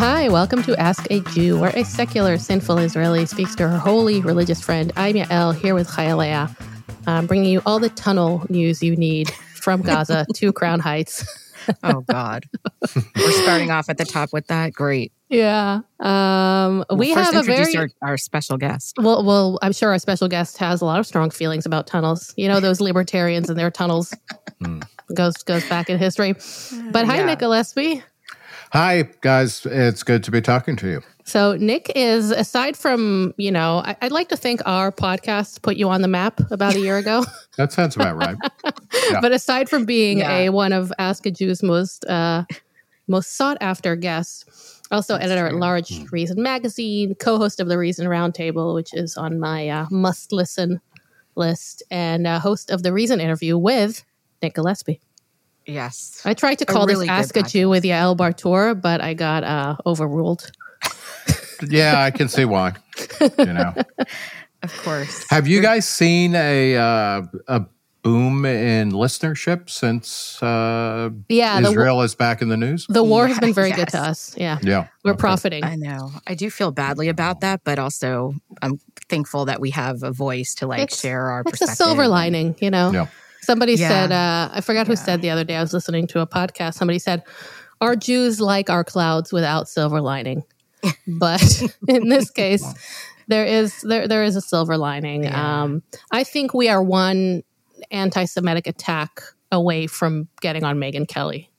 Hi, welcome to Ask a Jew, where a secular, sinful Israeli speaks to her holy religious friend. I'm Yael, here with ChayaLeah, um, bringing you all the tunnel news you need from Gaza to Crown Heights. oh, God. We're starting off at the top with that. Great. Yeah. Um, we First have a very. our, our special guest. Well, well, I'm sure our special guest has a lot of strong feelings about tunnels. You know, those libertarians and their tunnels goes goes back in history. But hi, Yeah. Nick Gillespie. Hi, guys. It's good to be talking to you. So Nick is aside from you know, I, I'd like to think our podcast put you on the map about a year ago. That sounds about right. Yeah. but aside from being Yeah. a one of Ask a Jew's most uh, most sought after guests, also editor at large Reason magazine, co-host of the Reason Roundtable, which is on my uh, must listen list, and uh, host of the Reason interview with Nick Gillespie. Yes. I tried to A call really this good Ask a Jew with Yael Bar Tur, but I got uh, overruled. yeah, I can see why. You know, Of course. have you guys seen a uh, a boom in listenership since uh, Yeah, the, Israel is back in the news? the war has been very good to us. Yeah, Yeah, we're Okay. profiting. I know. I do feel badly about that, but also I'm thankful that we have a voice to like It's- share our It's a silver lining, you know. Yeah. Somebody Yeah. said, uh, I forgot who Yeah. said the other day. I was listening to a podcast. Somebody said, "Are Jews like our clouds without silver lining?" but in this case, there is there there is a silver lining. Yeah. Um, I think we are one anti-Semitic attack away from getting on Megyn Kelly.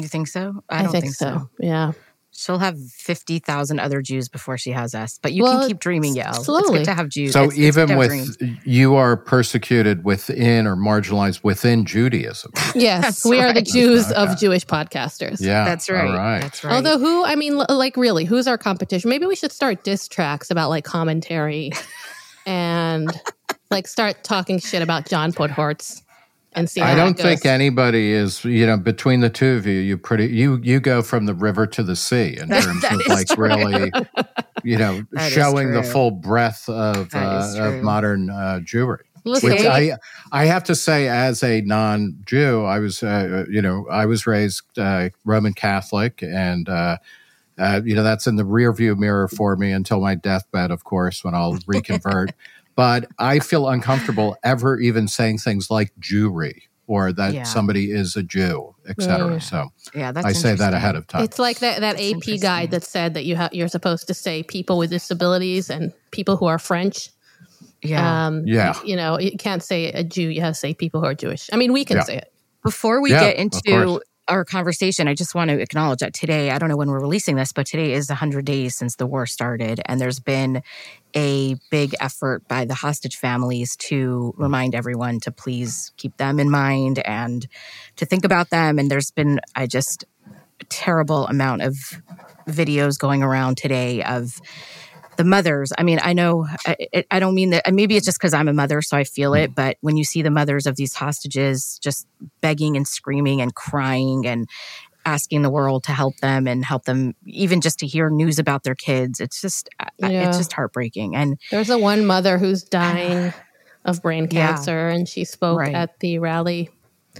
You think so? I don't think, so. Yeah. She'll have 50,000 other Jews before she has us, but you Well, can keep dreaming, Yael. It's good to have Jews. So It's- it's even good to have with dreams. you are persecuted within or marginalized within Judaism. Yes, That's we are the. Jews Okay. of Jewish podcasters. Yeah, That's all right. That's right. Although, who, I mean, like, really, who's our competition? Maybe we should start diss tracks about like commentary and like start talking shit about John Podhoretz and see how I don't that think anybody is, you know, between the two of you, you pretty you you go from the river to the sea in terms of like true. really, you know, That is showing the full breadth of uh, of modern uh, Jewry. Listen, Which I I have to say, as a non-Jew, I was, uh, you know, I was raised uh, Roman Catholic, and uh, uh, you know that's in the rearview mirror for me until my deathbed, of course, when I'll reconvert. but I feel uncomfortable ever even saying things like Jewry or that Yeah. somebody is a Jew, etc. Mm. So yeah, that's I say that ahead of time. it's like that, that That's AP interesting. guide that said that you ha- you're supposed to say people with disabilities and people who are French. Yeah. Um, Yeah. You know, you can't say a Jew, you have to say people who are Jewish. I mean, we can Yeah. say it. Before we Yeah, get into our conversation, I just want to acknowledge that today, I don't know when we're releasing this, but today is 100 days since the war started. And there's been a big effort by the hostage families to remind everyone to please keep them in mind and to think about them. And there's been, I just, a terrible amount of videos going around today of the mothers i mean i know i, I- don't mean that maybe it's just because i'm a mother so i feel Mm. it but when you see the mothers of these hostages just begging and screaming and crying and asking the world to help them and help them even just to hear news about their kids it's just I- I- Yeah. it's just heartbreaking and There's a one mother who's dying of brain Yeah. cancer, and she spoke Right. at the rally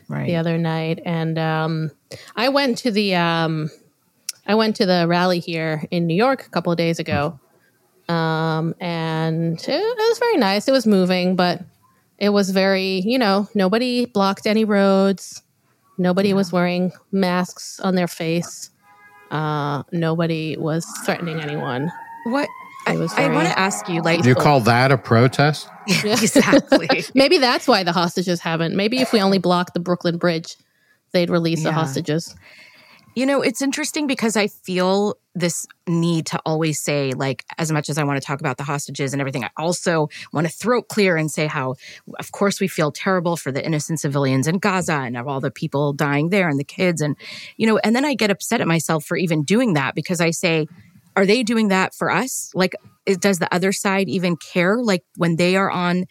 right the other night. And um, I went to the um, I went to the rally here in New York a couple of days ago, um, and it, it was very nice. It was moving, but it was very you know nobody blocked any roads. Nobody was wearing masks on their face. Uh, nobody was threatening anyone. what i, I want to ask you like you call that a protest? exactly Maybe that's why the hostages haven't. Maybe if we only blocked the Brooklyn Bridge, they'd release the hostages. You know, it's interesting because I feel this need to always say, like, as much as I want to talk about the hostages and everything, I also want to throat clear and say how, of course, we feel terrible for the innocent civilians in Gaza and of all the people dying there and the kids. And, you know, and then I get upset at myself for even doing that because I say, are they doing that for us? Like, does the other side even care? Like, when they are on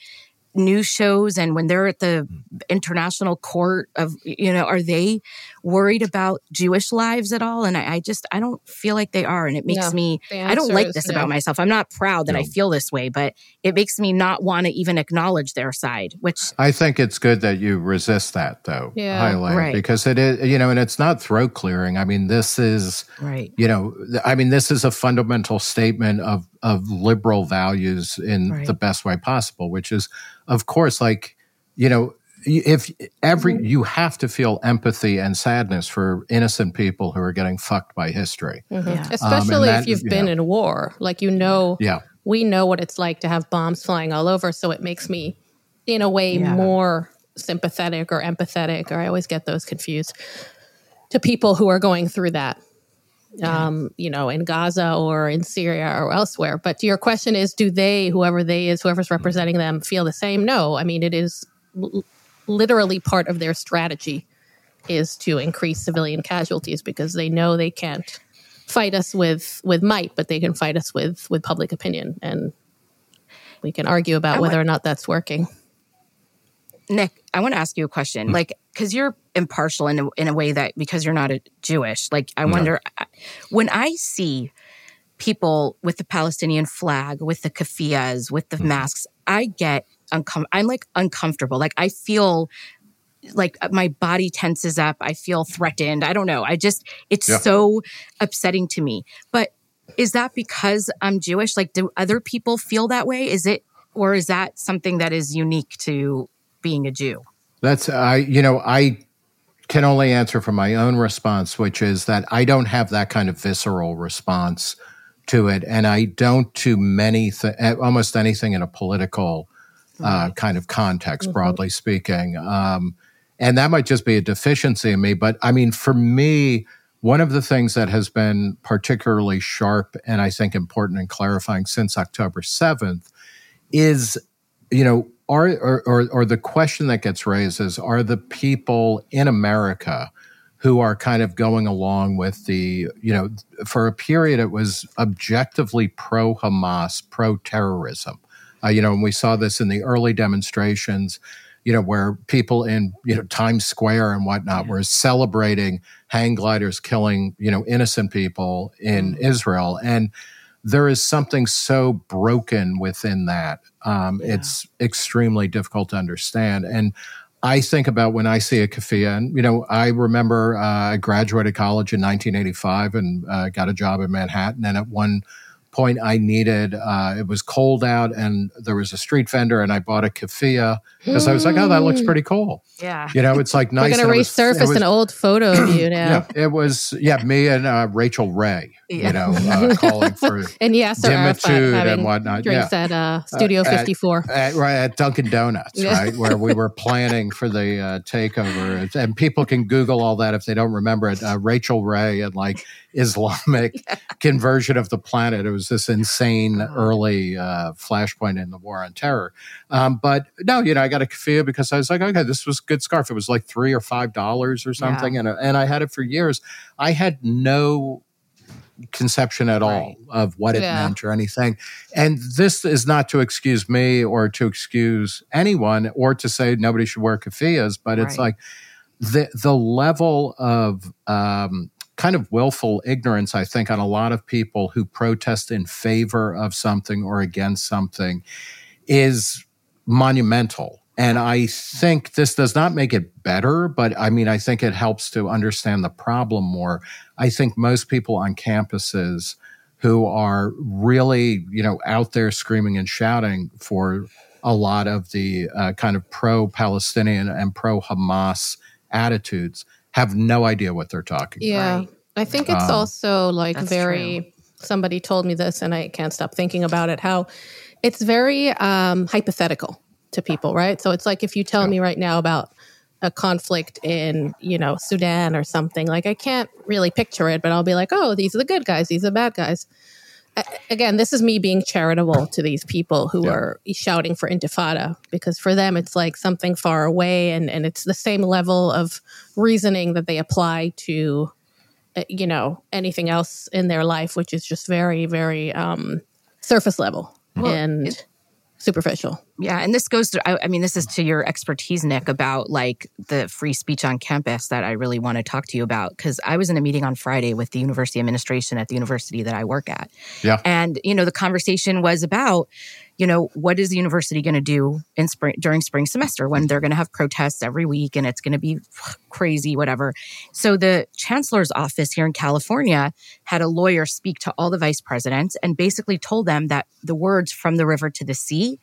news shows and when they're at the hmm. international court of you know are they worried about jewish lives at all and i, I just i don't feel like they are and it makes No, me i don't like this no. about myself i'm not proud that i feel this way but it makes me not want to even acknowledge their side which I think it's good that you resist that, though, Yeah. highlight, Right. because it is, you know, and it's not throat clearing. I mean, this is, right you know, I mean, this is a fundamental statement of of liberal values in Right. the best way possible, which is, of course, like, you know, if every Mm-hmm. you have to feel empathy and sadness for innocent people who are getting fucked by history. Mhm. Yeah. Especially that- if you've been yeah. in war. Like, you know, Yeah, we know what it's like to have bombs flying all over. So it makes me, in a way, Yeah. more sympathetic or empathetic, or I always get those confused, to people who are going through that. Um, you know, in Gaza or in Syria or elsewhere. But your question is, do they, whoever they is, whoever's representing them, feel the same? No. I mean, it is l- literally part of their strategy is to increase civilian casualties because they know they can't fight us with with might, but they can fight us with with public opinion, and we can argue about whether or not that's working. Nick, I want to ask you a question. Mm. Like, because you're impartial in a, in a way that because you're not a Jewish, like, I wonder I- when I see people with the Palestinian flag, with the kafiyas, with the mm-hmm. masks, I get uncom- I'm like uncomfortable. Like, I feel like uh, my body tenses up. I feel threatened. I don't know. I just, it's Yeah. so upsetting to me. But is that because I'm Jewish? Like, do other people feel that way? Is it, or is that something that is unique to being a Jew? That's I you know I can only answer from my own response, which is that I don't have that kind of visceral response to it, and I don't to many th- almost anything in a political uh, kind of context, broadly speaking. Um, and that might just be a deficiency in me, but I mean, for me. One of the things that has been particularly sharp and I think important and clarifying since October 7th is you know, are or, or or the question that gets raised is are the people in America who are kind of going along with the, you know, for a period it was objectively pro Hamas, pro terrorism. Uh, you know, and we saw this in the early demonstrations, you know, where people in, you know, Times Square and whatnot were celebrating hang gliders killing, you know, innocent people in Israel. And there is something so broken within that. Um, It's extremely difficult to understand. And I think about when I see a kafia, and you know, I remember uh, I graduated college in 1985 and uh, got a job in Manhattan. And at one point, I needed uh, it was cold out, and there was a street vendor, and I bought a kafia because I was like, "Oh, that looks pretty cool." Yeah. You know, it's like nice. We're gonna it was- it resurface was- an old photo of you now. yeah, it was yeah, me and uh, Rachael Ray, Yeah. you know, uh, calling for And Yasser Arafat Dimitude having and whatnot. drinks Yeah. at uh, Studio at- 54. At, right at Dunkin' Donuts, Yeah. right, where we were planning for the uh, takeover, and people can Google all that if they don't remember it. Uh, Rachael Ray and like Islamic conversion of the planet. It was this insane early uh, flashpoint in the war on terror. Um, but no, you know, I got a kafia because I was like, okay, this was a good scarf. It was like three or five dollars or something, and and I had it for years. I had no conception at all of what it Yeah. meant or anything. And this is not to excuse me or to excuse anyone or to say nobody should wear kafiyas, but it's Right. like the the level of um, kind of willful ignorance, I think, on a lot of people who protest in favor of something or against something is monumental. And I think this does not make it better, but I mean, I think it helps to understand the problem more. I think most people on campuses who are really, you know, out there screaming and shouting for a lot of the uh, kind of pro Palestinian and pro Hamas attitudes have no idea what they're talking about. Yeah. Right. I think it's Um, also like That's very, somebody told me this and I can't stop thinking about it, how it's very um, hypothetical to people, right? So it's like if you tell me right now about a conflict in, you know, Sudan or something, like I can't really picture it, but I'll be like, oh, these are the good guys, these are the bad guys. A- Again, this is me being charitable to these people who Yeah. are shouting for intifada because for them it's like something far away and, and it's the same level of reasoning that they apply to uh, you know anything else in their life which is just very very um surface level Well, and it- superficial. Yeah, and this goes to, I, I, mean, this is to your expertise, Nick, about like the free speech on campus that I really want to talk to you about. Because I was in a meeting on Friday with the university administration at the university that I work at. Yeah. And, you know, the conversation was about, you know, what is the university going to do in spring during spring semester when they're going to have protests every week and it's going to be crazy, whatever. So the chancellor's office here in California had a lawyer speak to all the vice presidents and basically told them that the words from the river to the sea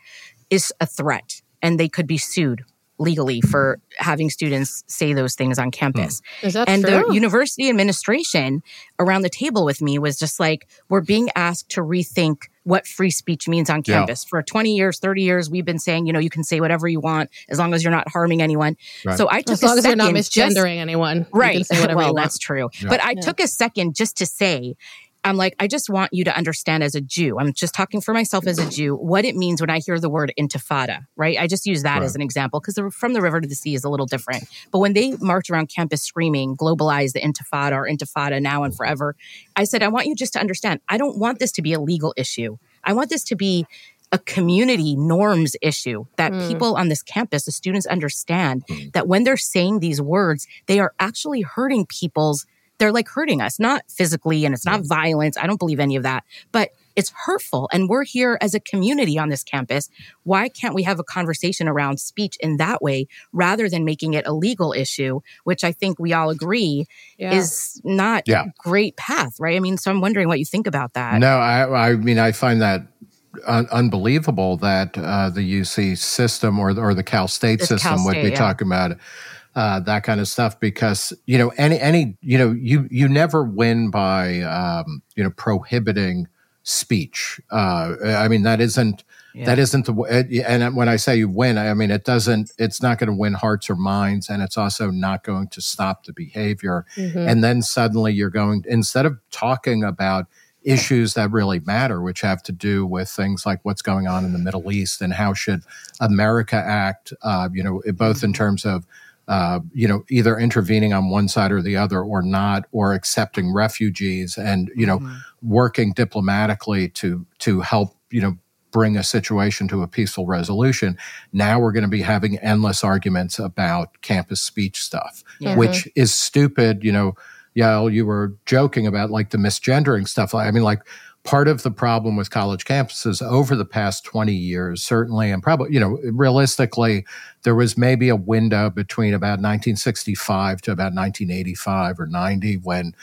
is a threat and they could be sued legally for having students say those things on campus. Hmm. Is that and true? the university administration around the table with me was just like, we're being asked to rethink what free speech means on campus. Yeah. For 20 years, 30 years, we've been saying, you know, you can say whatever you want as long as you're not harming anyone. Right. So I took as long as you're not misgendering just, anyone. Right. well, that's true. Yeah. But I yeah. took a second just to say, I'm like, I just want you to understand as a Jew, I'm just talking for myself as a Jew, what it means when I hear the word intifada, right? I just use that right. as an example because from the river to the sea is a little different. But when they march around campus screaming, globalize the intifada or intifada now and forever, I said, I want you just to understand, I don't want this to be a legal issue. I want this to be a community norms issue that mm. people on this campus, the students understand mm. that when they're saying these words, they are actually hurting people's they're like hurting us, not physically, and it's not violence. I don't believe any of that, but it's hurtful. And we're here as a community on this campus. Why can't we have a conversation around speech in that way rather than making it a legal issue, which I think we all agree yeah. is not yeah. a great path, right? I mean, so I'm wondering what you think about that. No, I, I mean, I find that un- unbelievable that uh, the UC system or, or the Cal State system Cal State, would be yeah. talking about it uh, that kind of stuff because you know any any you know you you never win by um, you know prohibiting speech. Uh, I mean that isn't yeah. that isn't the and when I say you win, I mean it doesn't. It's not going to win hearts or minds, and it's also not going to stop the behavior. Mm-hmm. And then suddenly you're going instead of talking about issues that really matter, which have to do with things like what's going on in the Middle East and how should America act, uh, you know, both in mm-hmm. terms of uh, you know, either intervening on one side or the other or not, or accepting refugees and, you know, mm-hmm. working diplomatically to, to help, you know, bring a situation to a peaceful resolution. Now we're going to be having endless arguments about campus speech stuff, yeah. which mm-hmm. is stupid. You know, yeah, you were joking about like the misgendering stuff. I mean, like part of the problem with college campuses over the past 20 years, certainly, and probably, you know, realistically, there was maybe a window between about 1965 to about 1985 or 90 when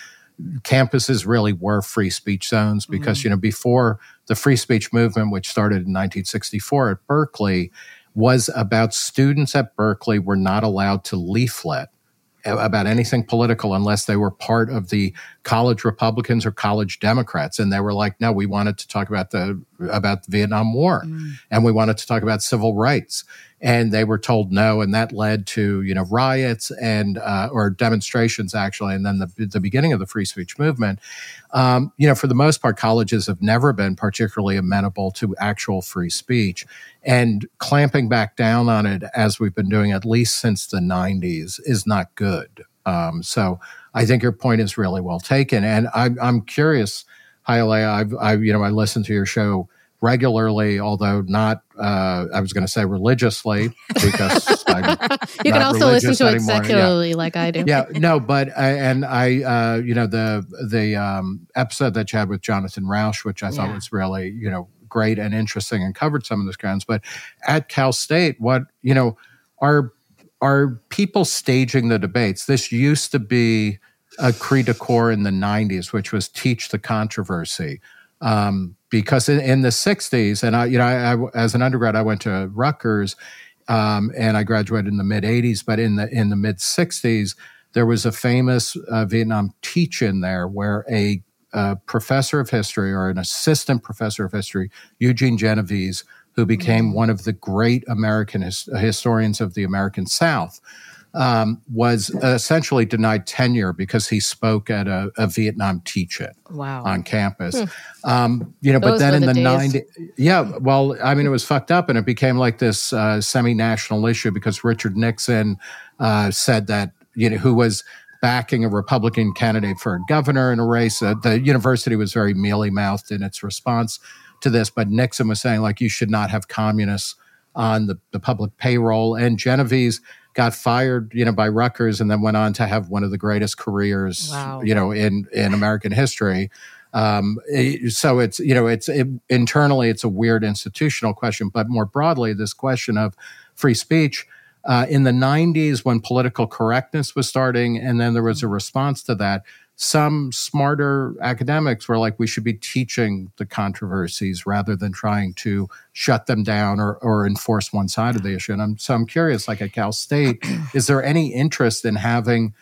campuses really were free speech zones because, mm-hmm. you know, before the free speech movement, which started in 1964 at Berkeley, was about students at Berkeley were not allowed to leaflet about anything political unless they were part of the college Republicans or college Democrats. And they were like, no, we wanted to talk about the about the Vietnam War mm. and we wanted to talk about civil rights and they were told no, and that led to you know riots and uh, or demonstrations actually, and then the the beginning of the free speech movement. Um, you know, for the most part, colleges have never been particularly amenable to actual free speech, and clamping back down on it as we've been doing at least since the '90s is not good. Um, so I think your point is really well taken, and I'm, I'm curious, Haile. I've, I've you know I listened to your show regularly, although not, uh, I was going to say religiously, because you can also listen to it secularly, yeah. like I do. Yeah, no, but I, and I, uh, you know, the the um, episode that you had with Jonathan Rauch, which I yeah. thought was really, you know, great and interesting, and covered some of those grounds. But at Cal State, what you know, are are people staging the debates? This used to be a cri de coeur in the 90s, which was teach the controversy. Um, because in, in, the 60s, and I, you know, I, I, as an undergrad, I went to Rutgers um, and I graduated in the mid 80s, but in the, in the mid 60s, there was a famous uh, Vietnam teach in there where a, a, professor of history or an assistant professor of history, Eugene Genovese, who became mm-hmm. one of the great American his, historians of the American South, um, was essentially denied tenure because he spoke at a, a Vietnam teach-in wow. on campus. Hmm. Um, you know, Those but then in the, the 90s, yeah, well, I mean, it was fucked up and it became like this uh, semi-national issue because Richard Nixon uh, said that, you know, who was backing a Republican candidate for governor in a race. Uh, the university was very mealy mouthed in its response to this, but Nixon was saying like you should not have communists on the, the public payroll. And Genovese got fired, you know, by Rutgers and then went on to have one of the greatest careers, wow. you know, in, in American history. Um, so it's, you know, it's it, internally, it's a weird institutional question, but more broadly, this question of free speech, uh, in the 90s when political correctness was starting, and then there was a response to that some smarter academics were like, we should be teaching the controversies rather than trying to shut them down or, or enforce one side of the issue. And I'm, so I'm curious, like at Cal State, is there any interest in having,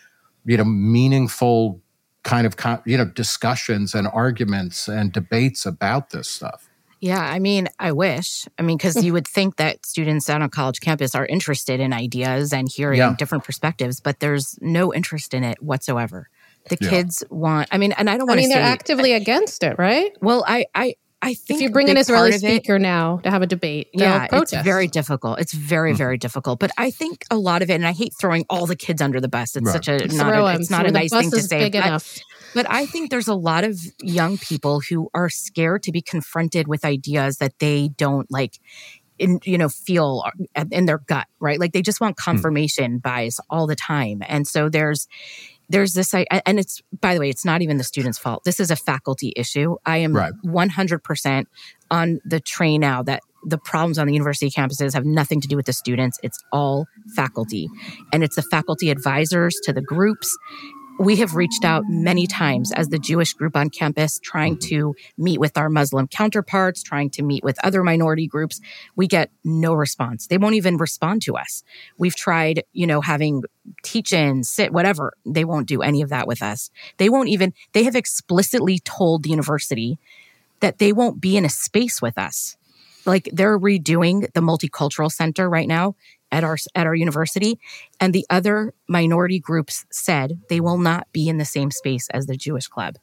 you know, meaningful kind of, you know, discussions and arguments and debates about this stuff? Yeah, I mean, I wish. I mean, because you would think that students out on college campus are interested in ideas and hearing yeah. different perspectives, but there's no interest in it whatsoever. The yeah. kids want. I mean, and I don't want to. I mean, say, they're actively against it, right? Well, I, I, I think if you bring an Israeli speaker it, now to have a debate, yeah, it's very difficult. It's very, hmm. very difficult. But I think a lot of it, and I hate throwing all the kids under the bus. It's right. such a not a, it's not a nice thing to say. But, but I think there's a lot of young people who are scared to be confronted with ideas that they don't like in, you know feel in their gut right like they just want hmm. confirmation bias all the time and so there's there's this and it's by the way it's not even the student's fault. This is a faculty issue. I am right. 100% on the train now that the problems on the university campuses have nothing to do with the students. It's all faculty. And it's the faculty advisors to the groups we have reached out many times as the Jewish group on campus, trying mm-hmm. to meet with our Muslim counterparts, trying to meet with other minority groups. We get no response. They won't even respond to us. We've tried, you know, having teach in, sit, whatever. They won't do any of that with us. They won't even, they have explicitly told the university that they won't be in a space with us. Like they're redoing the multicultural center right now at our at our university and the other minority groups said they will not be in the same space as the Jewish club.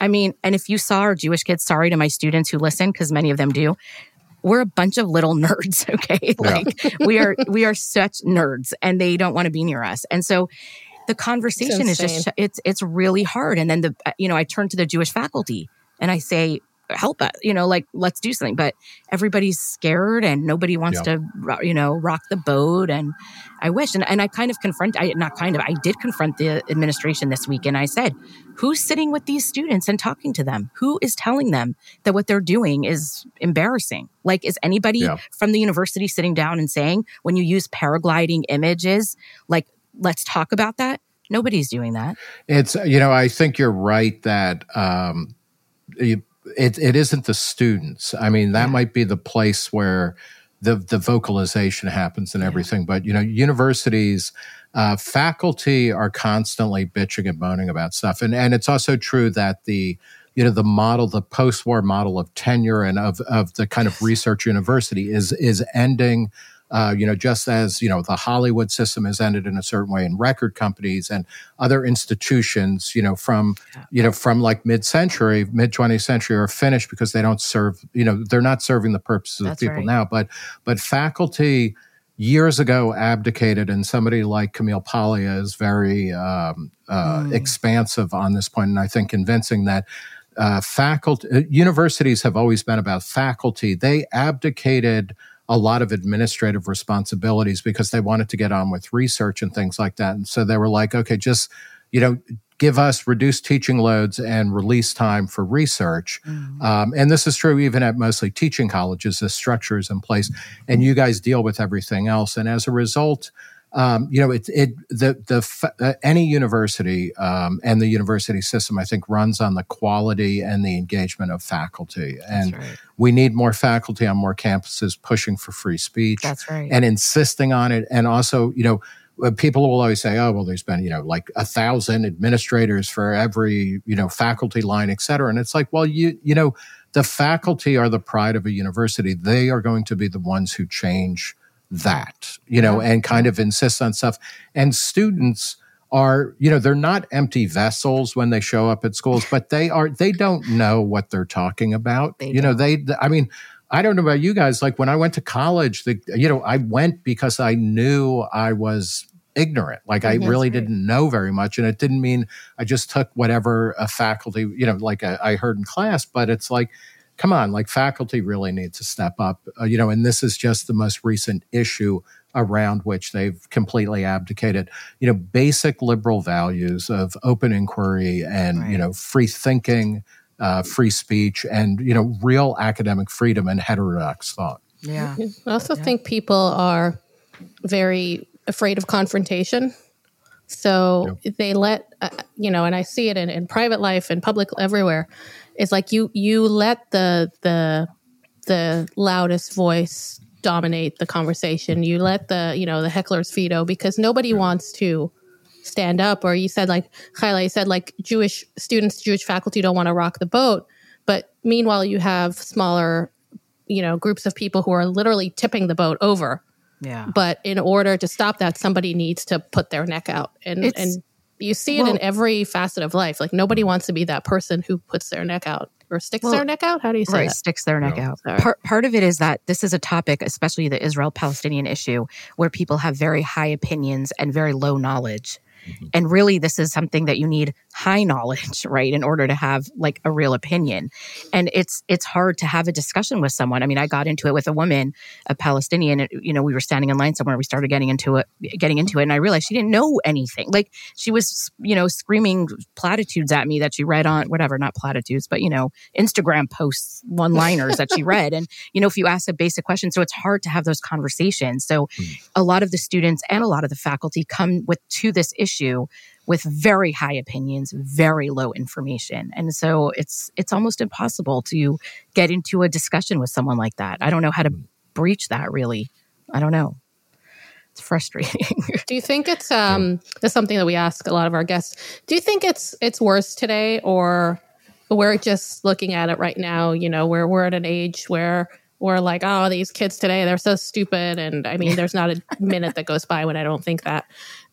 I mean, and if you saw our Jewish kids, sorry to my students who listen because many of them do, we're a bunch of little nerds, okay? Like yeah. we are we are such nerds and they don't want to be near us. And so the conversation is just it's it's really hard and then the you know, I turn to the Jewish faculty and I say, help us, you know, like let's do something. But everybody's scared and nobody wants yeah. to, you know, rock the boat. And I wish, and, and I kind of confront, I not kind of, I did confront the administration this week and I said, who's sitting with these students and talking to them? Who is telling them that what they're doing is embarrassing? Like, is anybody yeah. from the university sitting down and saying, when you use paragliding images, like, let's talk about that? Nobody's doing that. It's, you know, I think you're right that, um, you, it, it isn't the students. I mean, that yeah. might be the place where the the vocalization happens and everything. But you know, universities, uh, faculty are constantly bitching and moaning about stuff, and and it's also true that the you know the model, the post war model of tenure and of of the kind of research university is is ending uh, you know, just as you know the Hollywood system has ended in a certain way, in record companies and other institutions, you know, from you know from like mid-century, mid 20th century, are finished because they don't serve. You know, they're not serving the purposes That's of people right. now. But but faculty years ago abdicated, and somebody like Camille Paglia is very um, uh, mm. expansive on this point, and I think convincing that. Uh, faculty uh, universities have always been about faculty. They abdicated a lot of administrative responsibilities because they wanted to get on with research and things like that. And so they were like, okay, just, you know, give us reduced teaching loads and release time for research. Mm-hmm. Um, and this is true even at mostly teaching colleges, the structure is in place, and you guys deal with everything else. And as a result, um, you know, it, it the the uh, any university um, and the university system, I think, runs on the quality and the engagement of faculty, and right. we need more faculty on more campuses pushing for free speech. That's right, and insisting on it, and also, you know. Uh, people will always say, "Oh, well, there's been you know like a thousand administrators for every you know faculty line, et cetera." And it's like, well, you you know, the faculty are the pride of a university. They are going to be the ones who change that, you know, and kind of insist on stuff. And students are, you know, they're not empty vessels when they show up at schools, but they are, they don't know what they're talking about. They you don't. know, they, I mean, I don't know about you guys. Like when I went to college, the, you know, I went because I knew I was ignorant. Like I mm-hmm. really right. didn't know very much. And it didn't mean I just took whatever a faculty, you know, like I, I heard in class, but it's like, come on, like faculty really need to step up, uh, you know, and this is just the most recent issue around which they've completely abdicated, you know, basic liberal values of open inquiry and, right. you know, free thinking, uh, free speech, and, you know, real academic freedom and heterodox thought. Yeah. I also yeah. think people are very afraid of confrontation. So yeah. they let, uh, you know, and I see it in, in private life and public everywhere. It's like you you let the the the loudest voice dominate the conversation. You let the, you know, the hecklers veto because nobody wants to stand up. Or you said like you said like Jewish students, Jewish faculty don't want to rock the boat. But meanwhile, you have smaller, you know, groups of people who are literally tipping the boat over. Yeah. But in order to stop that, somebody needs to put their neck out. And it's, and you see it well, in every facet of life. Like nobody wants to be that person who puts their neck out or sticks well, their neck out. How do you say right, that? Sticks their neck out. Part, part of it is that this is a topic, especially the Israel Palestinian issue, where people have very high opinions and very low knowledge. Mm-hmm. And really, this is something that you need high knowledge, right, in order to have like a real opinion. And it's it's hard to have a discussion with someone. I mean, I got into it with a woman, a Palestinian. And, you know, we were standing in line somewhere. We started getting into it, getting into it, and I realized she didn't know anything. Like she was, you know, screaming platitudes at me that she read on whatever, not platitudes, but you know, Instagram posts, one liners that she read. And you know, if you ask a basic question, so it's hard to have those conversations. So, hmm. a lot of the students and a lot of the faculty come with to this issue with very high opinions, very low information. And so it's it's almost impossible to get into a discussion with someone like that. I don't know how to breach that really. I don't know. It's frustrating. Do you think it's um that's something that we ask a lot of our guests. Do you think it's it's worse today or we're just looking at it right now, you know, where we're at an age where we're like, oh, these kids today, they're so stupid. And I mean, there's not a minute that goes by when I don't think that.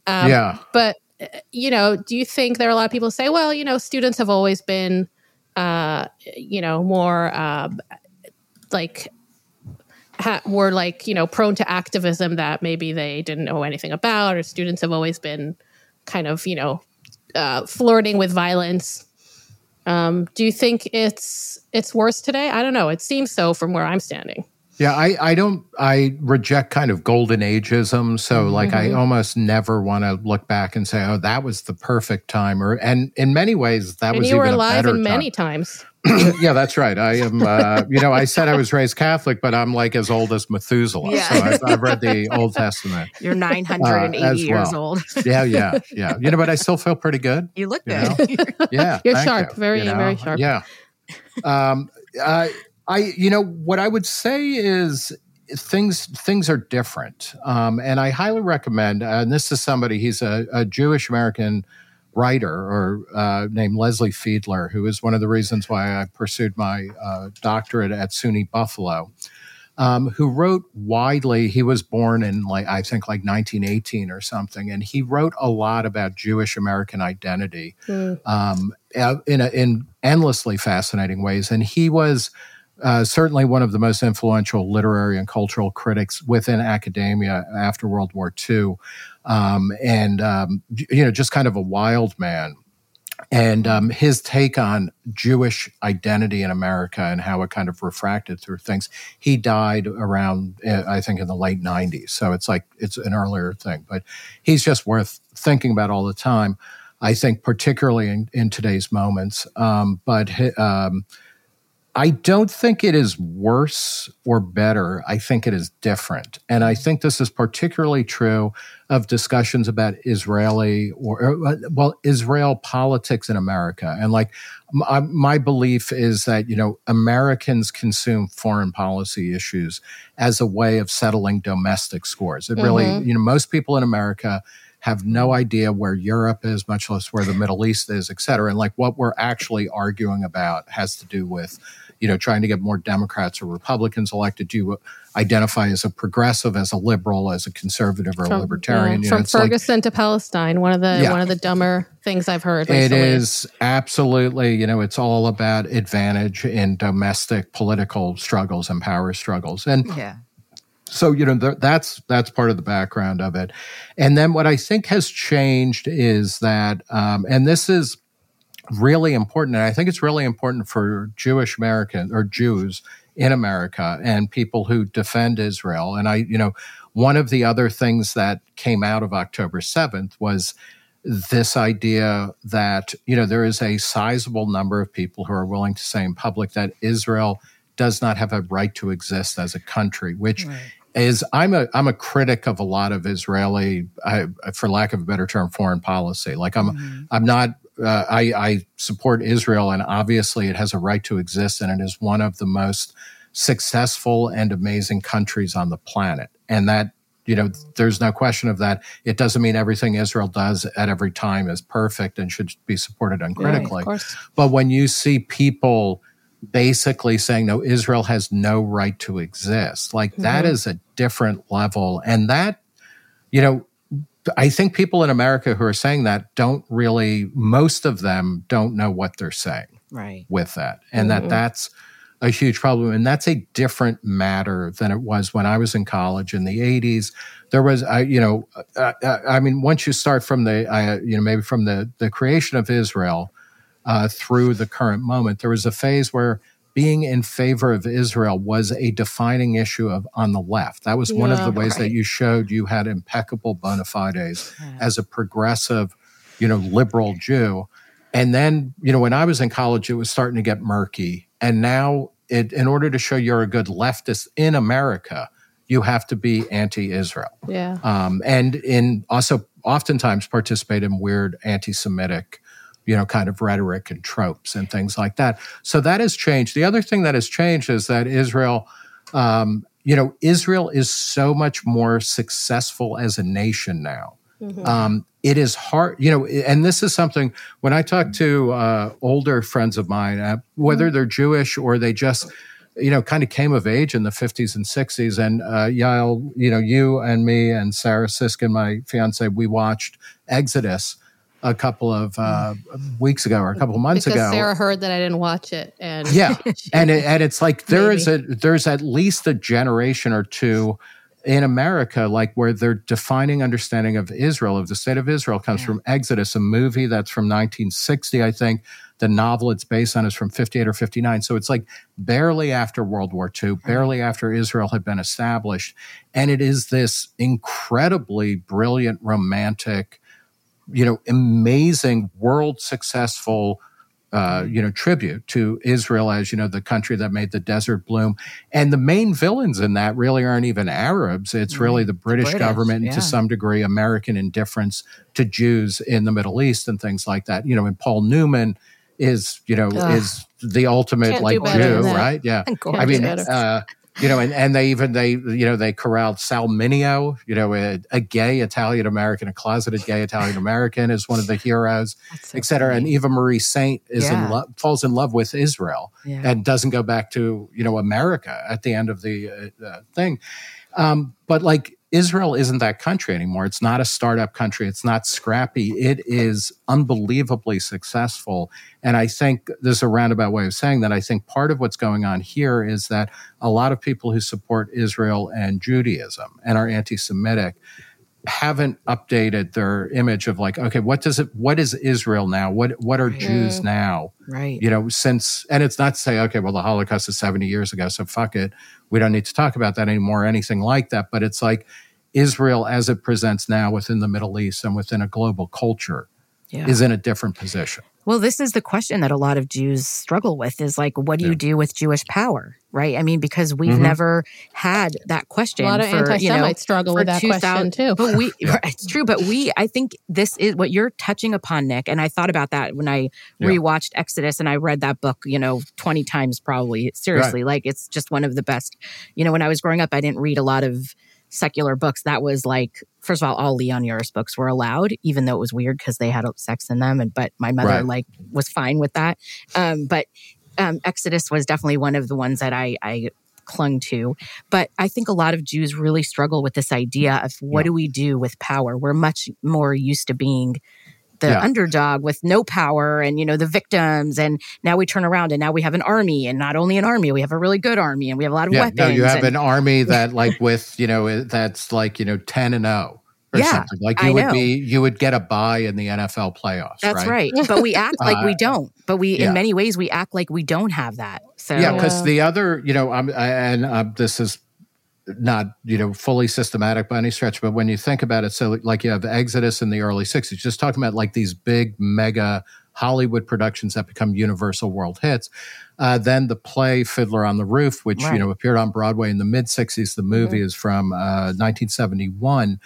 Um, yeah. But you know, do you think there are a lot of people say, well, you know, students have always been, uh, you know, more uh, like ha- were like you know prone to activism that maybe they didn't know anything about, or students have always been kind of you know uh, flirting with violence. Um, do you think it's it's worse today? I don't know. It seems so from where I'm standing. Yeah, I, I don't, I reject kind of golden ageism. So, mm-hmm. like, I almost never want to look back and say, oh, that was the perfect time. Or, and in many ways, that and was you even were alive in many times. yeah, that's right. I am, uh, you know, I said I was raised Catholic, but I'm like as old as Methuselah. Yeah. So I've, I've, read the Old Testament. You're 980 uh, years well. old. yeah, yeah, yeah. You know, but I still feel pretty good. You look good. You know? yeah. You're sharp. You. Very, you know? very sharp. Yeah. Um, uh, I, you know, what I would say is things things are different, um, and I highly recommend. and this is somebody he's a, a Jewish American writer or uh, named Leslie Fiedler, who is one of the reasons why I pursued my uh, doctorate at SUNY Buffalo. Um, who wrote widely. He was born in like I think like 1918 or something, and he wrote a lot about Jewish American identity mm. um, in a, in endlessly fascinating ways. And he was uh, certainly one of the most influential literary and cultural critics within academia after World War II, um, and um, you know, just kind of a wild man. And um, his take on Jewish identity in America and how it kind of refracted through things. He died around, uh, I think, in the late '90s, so it's like it's an earlier thing. But he's just worth thinking about all the time. I think, particularly in, in today's moments. Um, but um, I don't think it is worse or better. I think it is different. And I think this is particularly true of discussions about Israeli or, uh, well, Israel politics in America. And like my, my belief is that, you know, Americans consume foreign policy issues as a way of settling domestic scores. It really, mm-hmm. you know, most people in America have no idea where Europe is, much less where the Middle East is, et cetera. And like what we're actually arguing about has to do with, you know, trying to get more Democrats or Republicans elected. Do you identify as a progressive, as a liberal, as a conservative or from, a libertarian? Yeah, from Ferguson like, to Palestine, one of the yeah. one of the dumber things I've heard. Recently. It is absolutely, you know, it's all about advantage in domestic political struggles and power struggles. And yeah so you know that's that's part of the background of it and then what i think has changed is that um, and this is really important. And I think it's really important for Jewish Americans or Jews in America and people who defend Israel. And I, you know, one of the other things that came out of October 7th was this idea that, you know, there is a sizable number of people who are willing to say in public that Israel does not have a right to exist as a country, which right. Is I'm a I'm a critic of a lot of Israeli, I, for lack of a better term, foreign policy. Like I'm mm-hmm. I'm not uh, I, I support Israel, and obviously it has a right to exist, and it is one of the most successful and amazing countries on the planet. And that, you know, there's no question of that. It doesn't mean everything Israel does at every time is perfect and should be supported uncritically. Yeah, but when you see people basically saying, no, Israel has no right to exist, like mm-hmm. that is a different level. And that, you know, I think people in America who are saying that don't really, most of them don't know what they're saying right. with that. And mm-hmm. that that's a huge problem. And that's a different matter than it was when I was in college in the 80s. There was, I, you know, uh, I mean, once you start from the, uh, you know, maybe from the, the creation of Israel uh, through the current moment, there was a phase where being in favor of Israel was a defining issue of on the left. That was one yeah, of the ways right. that you showed you had impeccable bona fides yeah. as a progressive, you know, liberal Jew. And then, you know, when I was in college, it was starting to get murky. And now, it, in order to show you're a good leftist in America, you have to be anti-Israel. Yeah. Um, and in also oftentimes participate in weird anti-Semitic you know, kind of rhetoric and tropes and things like that. So that has changed. The other thing that has changed is that Israel, um, you know, Israel is so much more successful as a nation now. Mm-hmm. Um, it is hard, you know, and this is something when I talk to uh, older friends of mine, uh, whether mm-hmm. they're Jewish or they just, you know, kind of came of age in the 50s and 60s. And uh, Yael, you know, you and me and Sarah Siskin, my fiance, we watched Exodus a couple of uh, weeks ago or a couple of months because ago. Sarah heard that I didn't watch it, and yeah, and it, and it's like there is a there's at least a generation or two in America, like where their defining understanding of Israel, of the state of Israel, comes yeah. from Exodus, a movie that's from 1960, I think. The novel it's based on is from 58 or 59. So it's like barely after World War II, barely after Israel had been established. And it is this incredibly brilliant, romantic, you know, amazing, world successful, uh, you know, tribute to Israel as, you know, the country that made the desert bloom. And the main villains in that really aren't even Arabs. It's mm-hmm. really the British, British government yeah. and to some degree American indifference to Jews in the Middle East and things like that. You know, and Paul Newman is, you know, Ugh. is the ultimate Can't like Jew, right? Yeah. I mean, uh, you know, and, and they even they you know they corralled Sal Mineo, you know, a, a gay Italian American, a closeted gay Italian American, is one of the heroes, so etc. And Eva Marie Saint is yeah. in love, falls in love with Israel, yeah. and doesn't go back to you know America at the end of the uh, uh, thing. Um, but like Israel isn't that country anymore. It's not a startup country. It's not scrappy. It is unbelievably successful. And I think there's a roundabout way of saying that. I think part of what's going on here is that a lot of people who support Israel and Judaism and are anti Semitic haven't updated their image of like okay what does it what is israel now? What what are jews now? Right. You know since and it's not to say okay well the holocaust is 70 years ago so fuck it. We don't need to talk about that anymore or anything like that but it's like israel as it presents now within the middle east and within a global culture yeah. is in a different position well, this is the question that a lot of Jews struggle with is like, what do yeah. you do with Jewish power? Right. I mean, because we've mm-hmm. never had that question. A lot of anti Semites you know, struggle with that question too. But we, yeah. it's true. But we, I think this is what you're touching upon, Nick. And I thought about that when I yeah. rewatched Exodus and I read that book, you know, 20 times probably. Seriously. Right. Like, it's just one of the best. You know, when I was growing up, I didn't read a lot of secular books, that was like, first of all, all Leon Uris books were allowed, even though it was weird because they had sex in them. And but my mother right. like was fine with that. Um, but um, Exodus was definitely one of the ones that I, I clung to. But I think a lot of Jews really struggle with this idea of what yeah. do we do with power? We're much more used to being the yeah. underdog with no power and you know the victims and now we turn around and now we have an army and not only an army we have a really good army and we have a lot of yeah, weapons no, you have and, an army that like with you know that's like you know 10 and 0 or Yeah, something. Like you I would know. be, you would get a buy in the NFL playoffs. That's right. right. But we act like we Uh, don't. But we, yeah. in many ways, we act like we don't have that. So Yeah, because Yeah. the other, you know, I'm, I, and um, this is not, you know, fully systematic by any stretch, but when you think about it, so like you have Exodus in the early 60s, just talking about like these big mega Hollywood productions that become universal world hits. Uh, then the play Fiddler on the Roof, which, Right. you know, appeared on Broadway in the mid 60s. The movie is from uh, 1971.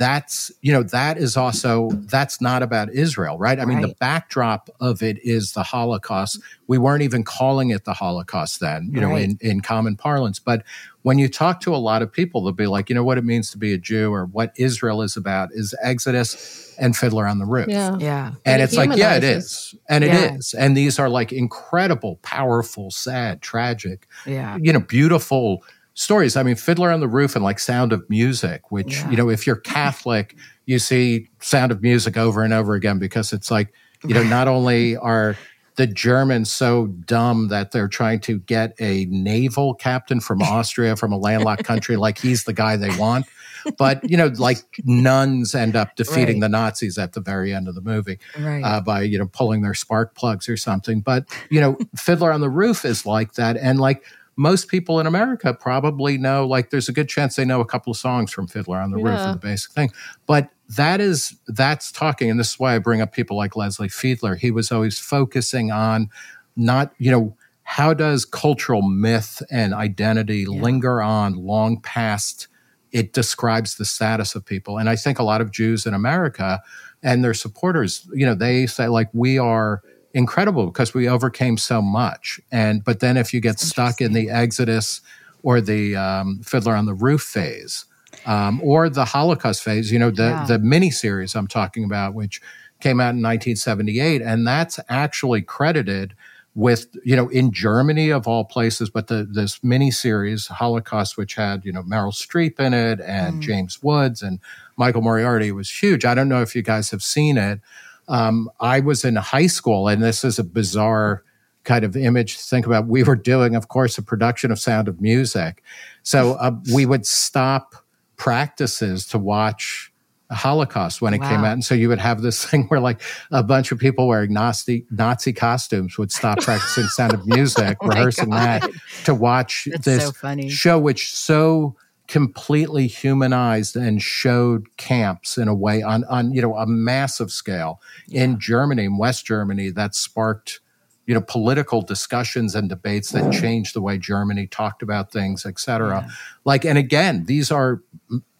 That's, you know, that is also, that's not about Israel, right? I mean, the backdrop of it is the Holocaust. We weren't even calling it the Holocaust then, you know, in, in common parlance. But when you talk to a lot of people, they'll be like, you know, what it means to be a Jew or what Israel is about is Exodus and Fiddler on the Roof. Yeah. yeah. And And it it's like, yeah, it is humanizes. is. And it is. Yeah. And these are like incredible, powerful, sad, tragic, Yeah. you know, beautiful stories. I mean, Fiddler on the Roof and like Sound of Music, which, Yeah. you know, if you're Catholic, you see Sound of Music over and over again because it's like, you know, not only are the Germans so dumb that they're trying to get a naval captain from Austria, from a landlocked country, like he's the guy they want. But, you know, like nuns end up defeating Right. the Nazis at the very end of the movie Right. uh, by you know pulling their spark plugs or something. But you know, Fiddler on the Roof is like that, and like most people in America probably know. Like, there's a good chance they know a couple of songs from Fiddler on the Roof and the basic thing. But that is that's talking, and this is why I bring up people like Leslie Fiedler. He was always focusing on not you know. How does cultural myth and identity linger on long past it describes the status of people. And I think a lot of Jews in America and their supporters, you know, they say like we are incredible because we overcame so much. And but then if you get stuck in the Exodus or the um, Fiddler on the Roof phase, um, or the Holocaust phase, you know, the Yeah. the mini series I'm talking about, which came out in 1978, and that's actually credited with you know in Germany of all places, but the this mini series Holocaust, which had you know Meryl Streep in it and James Woods and Michael Moriarty was huge. I don't know if you guys have seen it. Um, I was in high school, and this is a bizarre kind of image to think about. We were doing, of course, a production of Sound of Music, so uh, we would stop practices to watch Holocaust when it came out. And so you would have this thing where like a bunch of people wearing Nazi Nazi costumes would stop practicing Sound of Music, Oh rehearsing that to watch That's this so show, which so completely humanized and showed camps in a way on on you know a massive scale in Germany, in West Germany, that sparked you know political discussions and debates that changed the way Germany talked about things, et cetera. Like, and again, these are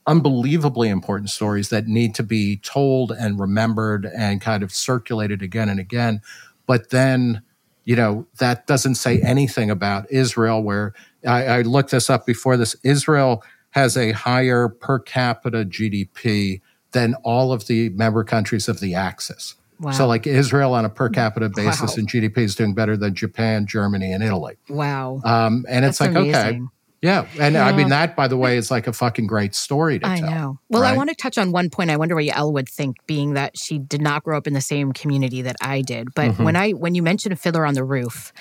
unbelievably important stories that need to be told and remembered and kind of circulated again and again. But then, you know, that doesn't say anything about Israel, where I, I looked this up before this. Israel has a higher per capita GDP than all of the member countries of the Axis. Wow. So, like Israel on a per capita basis Wow. in GDP is doing better than Japan, Germany, and Italy. wow. Um, and it's That's like, okay, yeah. And I mean, that, by the way, is like a fucking great story to I tell. know. Well, I want to touch on one point. I wonder what Elle would think, being that she did not grow up in the same community that I did. But Mm-hmm. when I when you mentioned a Fiddler on the Roof,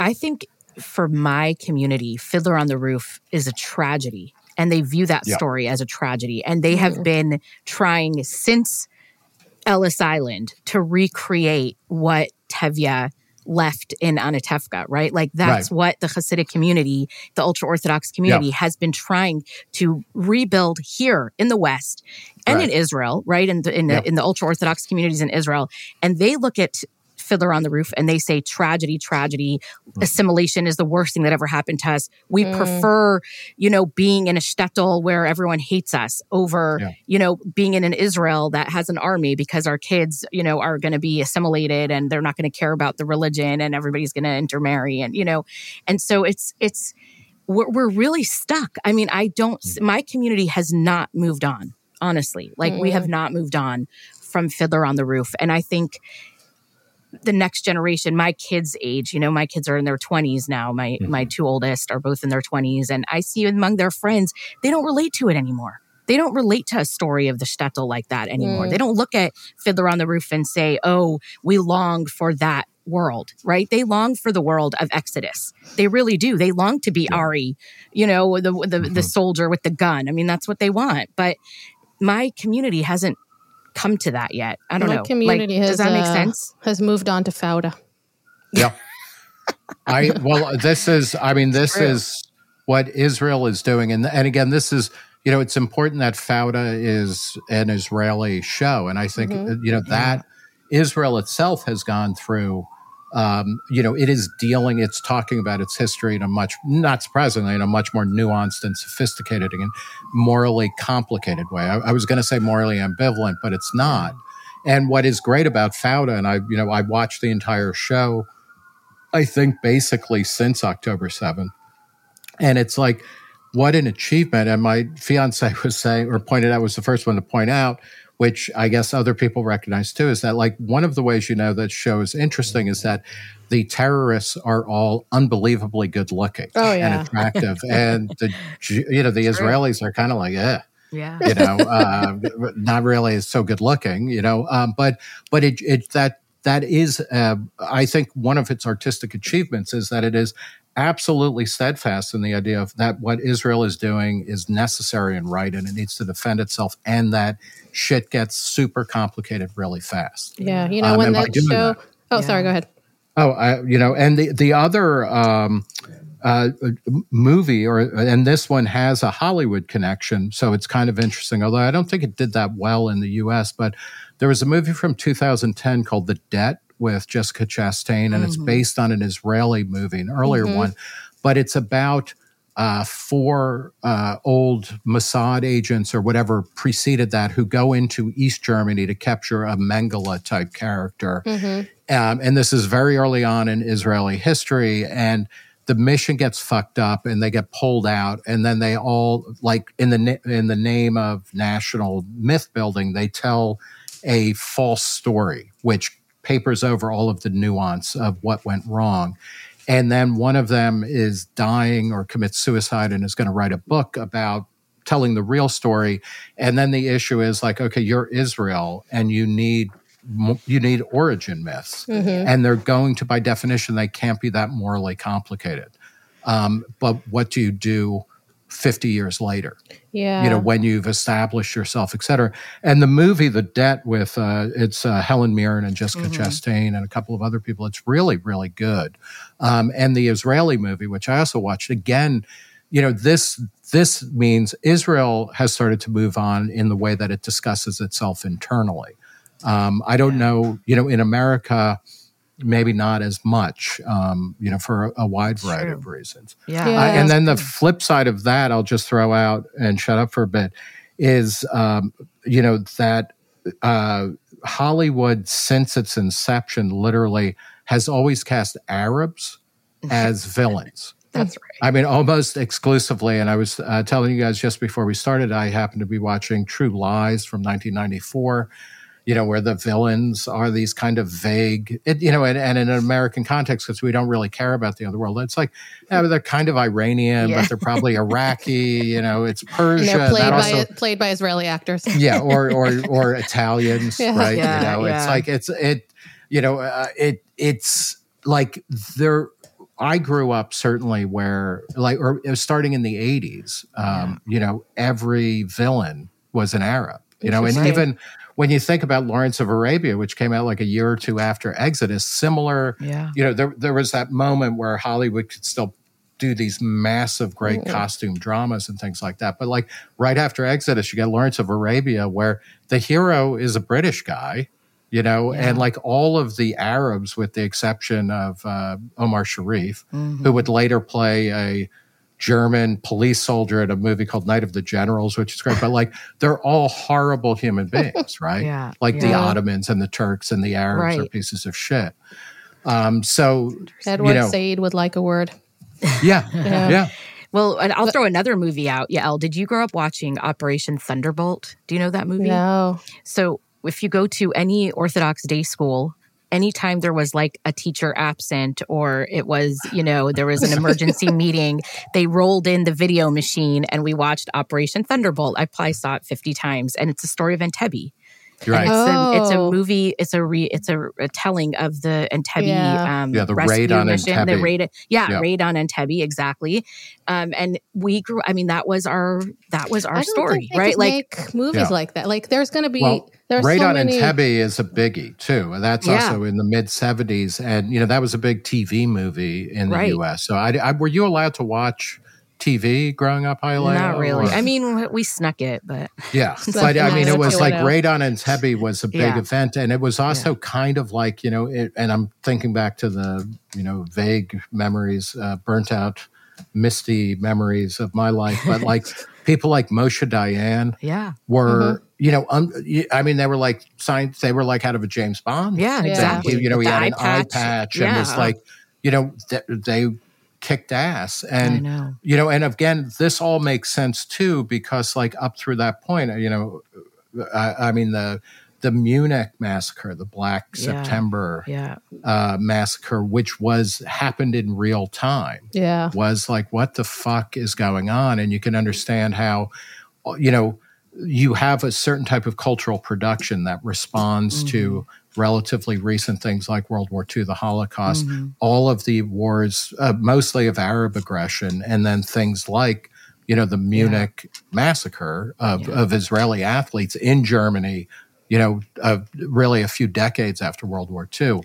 I think for my community, Fiddler on the Roof is a tragedy, and they view that Yeah. story as a tragedy. And they have been trying since Ellis Island to recreate what Tevye left in Anatevka, right? Like that's Right. what the Hasidic community, the ultra Orthodox community, has been trying to rebuild here in the West and in Israel, right? In the in the, Yeah. in the ultra Orthodox communities in Israel, and they look at Fiddler on the Roof and they say tragedy, tragedy, Mm. assimilation is the worst thing that ever happened to us. We hmm. prefer, you know, being in a shtetl where everyone hates us over, Yeah. you know, being in an Israel that has an army because our kids, you know, are going to be assimilated and they're not going to care about the religion and everybody's going to intermarry and you know, and so it's it's we're, we're really stuck. I mean, I don't. Hmm. My community has not moved on. Honestly, like we have mm. not moved on from Fiddler on the Roof, and I think the next generation, my kids' age, you know, my kids are in their 20s now. My my two oldest are both in their 20s, and I see among their friends, they don't relate to it anymore. They don't relate to a story of the shtetl like that anymore. Mm. They don't look at Fiddler on the Roof and say, "Oh, we long for that world." Right? They long for the world of Exodus. They really do. They long to be Ari, you know, the the, the soldier with the gun. I mean, that's what they want. But my community hasn't come to that yet. I don't My know. community like, has does that make uh, sense? Has moved on to Fauda. Yeah. I well, this is. I mean, this true. is what Israel is doing, and and again, this is. You know, it's important that Fauda is an Israeli show, and I think uh, you know that Israel itself has gone through. Um, you know, it is dealing. It's talking about its history in a much, not surprisingly, in a much more nuanced and sophisticated and morally complicated way. I, I was going to say morally ambivalent, but it's not. And what is great about Fauda, and I, you know, I watched the entire show. I think basically since October 7th. And it's like, what an achievement. And my fiance was saying, or pointed out, was the first one to point out, which I guess other people recognize too, is that like one of the ways you know that show is interesting is that the terrorists are all unbelievably good looking Oh, yeah. and attractive. and the, you know, the Israelis are kind of like, eh Yeah. you know, uh, not really so good looking, you know, um, but but it, it that that is, uh, I think, one of its artistic achievements is that it is absolutely steadfast in the idea of that what Israel is doing is necessary and right, and it needs to defend itself, and that shit gets super complicated really fast. Yeah, you know Um, when and that show. that- Oh, sorry. Go ahead. Oh, I, you know, and the the other um, uh, movie, or and this one has a Hollywood connection, so it's kind of interesting. Although I don't think it did that well in the U.S., but there was a movie from 2010 called The Debt with Jessica Chastain, and it's based on an Israeli movie, an earlier one, but it's about uh, four uh, old Mossad agents or whatever preceded that who go into East Germany to capture a Mengele type character. Um, and this is very early on in Israeli history. And the mission gets fucked up and they get pulled out. And then they all, like in the, na- in the name of national myth building, they tell a false story, which papers over all of the nuance of what went wrong. And then one of them is dying or commits suicide and is going to write a book about telling the real story. And then the issue is like, okay, you're Israel and you need you need origin myths, and they're going to, by definition, they can't be that morally complicated. Um, but what do you do 50 years later? Yeah. you know when you've established yourself et cetera. And the movie the debt with uh, it's uh, helen mirren and jessica chastain and a couple of other people it's really really good. Um, and the israeli movie which i also watched again you know this this means israel has started to move on in the way that it discusses itself internally. Um, i don't know you know in america maybe not as much um, you know for a, a wide variety of reasons Yeah. Yeah. uh, and then the flip side of that, I'll just throw out and shut up for a bit, is um, you know that uh, Hollywood since its inception literally has always cast Arabs as villains. That's right. I mean, almost exclusively. And I was uh, telling you guys just before we started, I happened to be watching True Lies from 1994. You know, where the villains are these kind of vague, it, you know, and, and in an American context, because we don't really care about the other world. It's like, yeah, they're kind of Iranian, Yeah. but they're probably Iraqi. You know, it's Persia. and they're played by also- played by Israeli actors. yeah, or or or Italians, Yeah. right? You know, it's like it's it, you know, uh, it it's like there. I grew up certainly where like or it was starting in the '80s. Um, You know, every villain was an Arab. You know, and even when you think about Lawrence of Arabia, which came out like a year or two after Exodus, similar Yeah. you know, there there was that moment where Hollywood could still do these massive, great costume dramas and things like that. But like right after Exodus, you get Lawrence of Arabia, where the hero is a British guy, you know, and like all of the Arabs, with the exception of uh, Omar Sharif, who would later play a German police soldier in a movie called Night of the Generals, which is great. But like they're all horrible human beings, right? Yeah, Like the. Ottomans and the Turks and the Arabs are pieces of shit. Um, so Edward you know, Said would like a word. yeah, Yeah. yeah. Well, and I'll throw another movie out. Yael, did you grow up watching Operation Thunderbolt? Do you know that movie? No. So if you go to any Orthodox day school, anytime there was like a teacher absent or it was, you know, there was an emergency meeting, they rolled in the video machine and we watched Operation Thunderbolt. I probably saw it 50 times. And it's the story of Entebbe. You're right. And It's, a, it's a Oh. movie. It's a re, it's a, a telling of the Entebbe. Yeah. Um, Yeah, the rescue raid on mission, The raid, yeah, Yeah. raid on Entebbe, exactly. Um, and we grew. I mean, that was our that was I our don't story, think they right? Like, make movies Yeah. like that. Like there's going to be Well, there's Raid so on many. Entebbe is a biggie too. And That's Yeah. also in the mid 70s. And, you know, that was a big TV movie in the Right. US. So I, I- were you allowed to watch TV growing up, ChayaLeah? not really. Or- I mean, we snuck it, but Yeah, but I mean, it was like Radon and on was a big Yeah. event, and it was also kind of like you know, it, and I'm thinking back to the you know vague memories, uh, burnt out, misty memories of my life, but like people like Moshe Dayan yeah, were Mm-hmm. you know, um, I mean, they were like science, they were like out of a James Bond, yeah, Yeah. exactly. He, you know, he had an eye patch. patch yeah. and was like, you know, th- they kicked ass, I and know. you know and again this all makes sense too because like up through that point you know i, I mean the the munich massacre the black Yeah. september Yeah, uh, massacre which was happened in real time Yeah. was like what the fuck is going on and you can understand how you know you have a certain type of cultural production that responds to relatively recent things like World War II, the Holocaust, all of the wars, uh, mostly of Arab aggression, and then things like, you know, the Munich massacre of, Yeah. of Israeli athletes in Germany, you know, uh, really a few decades after World War II.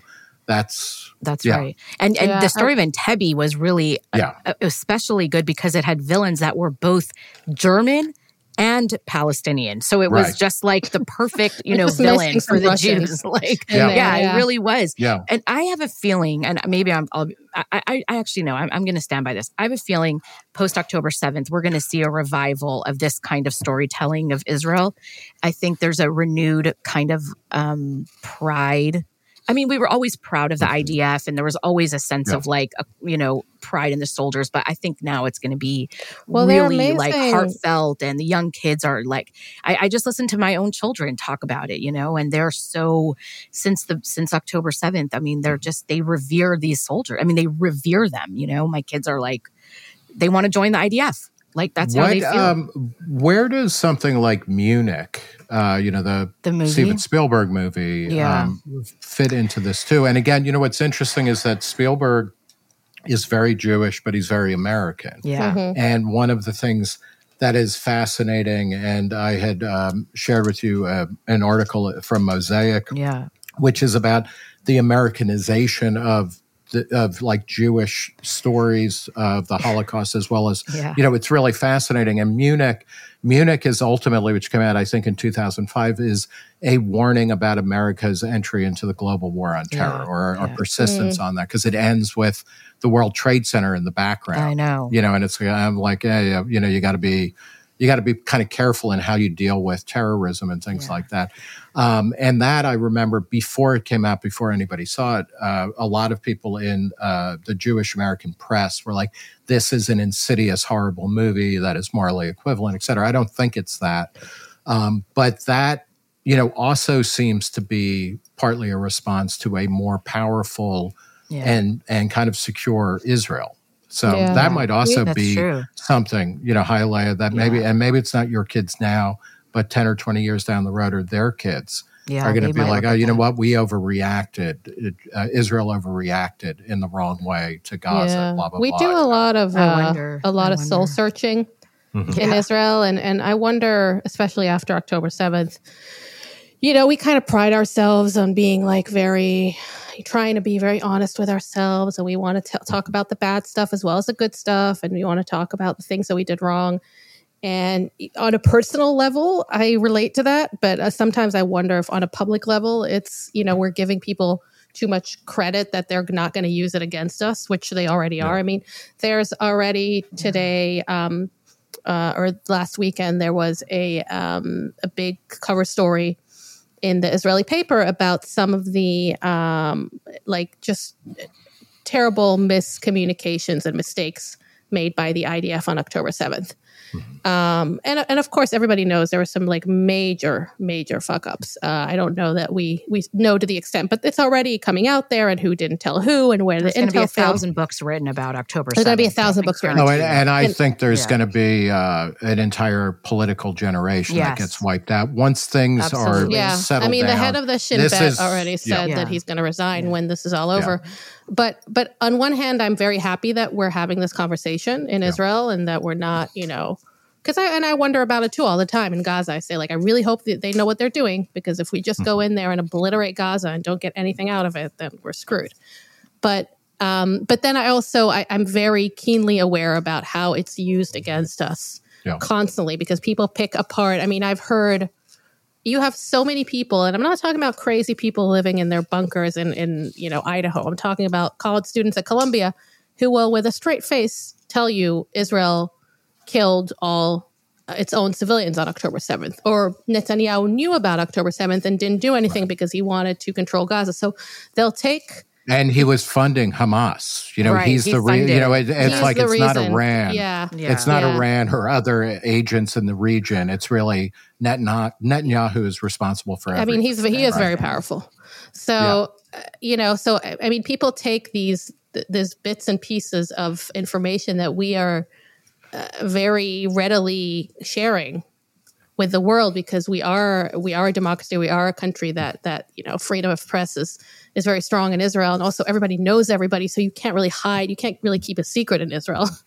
That's, That's Yeah. right. And and Yeah, the story of Entebbe was really uh, yeah. especially good because it had villains that were both German and Palestinian. So it was Right. just like the perfect, you know, villain for the Russians Jews. Like, Yeah. yeah, Yeah. it really was. Yeah. And I have a feeling, and maybe I'm, I'll, I, I, I actually know, I'm, I'm going to stand by this. I have a feeling post October 7th, we're going to see a revival of this kind of storytelling of Israel. I think there's a renewed kind of um, pride. I mean, we were always proud of the IDF, and there was always a sense Yeah. of like, a, you know, pride in the soldiers. But I think now it's going to be Well, really like heartfelt, and the young kids are like, I, I just listened to my own children talk about it, you know, and they're so since the since October seventh. I mean, they're just they revere these soldiers. I mean, they revere them. You know, my kids are like, they want to join the IDF. Like that's how they feel. um, where does something like Munich, uh, you know, the the movie. Steven Spielberg movie Yeah. um, fit into this too. And again, you know what's interesting is that Spielberg is very Jewish, but he's very American. yeah. Mhm. And one of the things that is fascinating, and I had um, shared with you uh, an article from Mosaic, Yeah. which is about the Americanization of the, of like Jewish stories of the Holocaust, as well as Yeah. you know, it's really fascinating. And Munich, Munich is ultimately, which came out I think in 2005, is a warning about America's entry into the global war on terror Yeah, or our yeah. Mm. persistence on that because it ends with the World Trade Center in the background I know. you know, and it's I'm like, yeah, yeah you know, you got to be, you got to be kind of careful in how you deal with terrorism and things Yeah. like that. Um, and that I remember before it came out, before anybody saw it, uh, a lot of people in uh, the Jewish American press were like, "This is an insidious, horrible movie that is morally equivalent, et cetera." I don't think it's that, um, but that you know also seems to be partly a response to a more powerful Yeah. and and kind of secure Israel. So Yeah. that might also That's be true. something, you know, highlighted that maybe, Yeah. and maybe it's not your kids now, but 10 or 20 years down the road are their kids Yeah. are going to be like, oh, you know that. what? We overreacted. It, uh, Israel overreacted in the wrong way to Gaza, blah, blah, blah. we blah. do a lot of uh, wonder. a lot I of soul wonder. searching Mhm. in Yeah. Israel, and and I wonder, especially after October seventh, you know, we kind of pride ourselves on being like very trying to be very honest with ourselves, and we want to talk about the bad stuff as well as the good stuff, and we want to talk about the things that we did wrong. And on a personal level, I relate to that, but uh, sometimes I wonder if on a public level, it's you know we're giving people too much credit that they're not going to use it against us, which they already are. I mean, there's already today um, uh, or last weekend there was a um, a big cover story in the Israeli paper about some of the um, like just terrible miscommunications and mistakes made by the IDF on October 7th. Um, and and of course, everybody knows there were some like major major fuck ups. Uh, I don't know that we we know to the extent, but it's already coming out there, and who didn't tell who, and where There's the going to be a intel failed. thousand books written about October. There's gonna be a thousand books written. No, and, and I And- think there's Yeah. going to be uh, an entire political generation Yes. that gets wiped out once things Absolutely. are Yeah, settled I mean, the head of the Shin This Bet is- already said Yeah. that he's going to resign Yeah. when this is all over. But but on one hand, I'm very happy that we're having this conversation in Israel and that we're not, you know, because I and I wonder about it too all the time in Gaza. I say like, I really hope that they know what they're doing because if we just go in there and obliterate Gaza and don't get anything out of it, then we're screwed. But um, but then I also I, I'm very keenly aware about how it's used against us Yeah. constantly because people pick apart. I mean, I've heard you have so many people, and I'm not talking about crazy people living in their bunkers in, in you know Idaho. I'm talking about college students at Columbia who will, with a straight face, tell you Israel killed all uh, its own civilians on October 7th, or Netanyahu knew about October 7th and didn't do anything because he wanted to control Gaza. So they'll take and he was funding Hamas. You know, Right, he's he the re- you know it. it, it's He's like it's not. Iran. Yeah. Yeah. It's not Yeah. Iran or other agents in the region. It's really Netanyahu, Netanyahu is responsible for. I mean, he's he is Right. very powerful. So uh, you know, so I I mean, people take these th- these bits and pieces of information that we are uh, very readily sharing with the world because we are we are a democracy. We are a country that that you know freedom of press is is very strong in Israel, and also everybody knows everybody, so you can't really hide. You can't really keep a secret in Israel.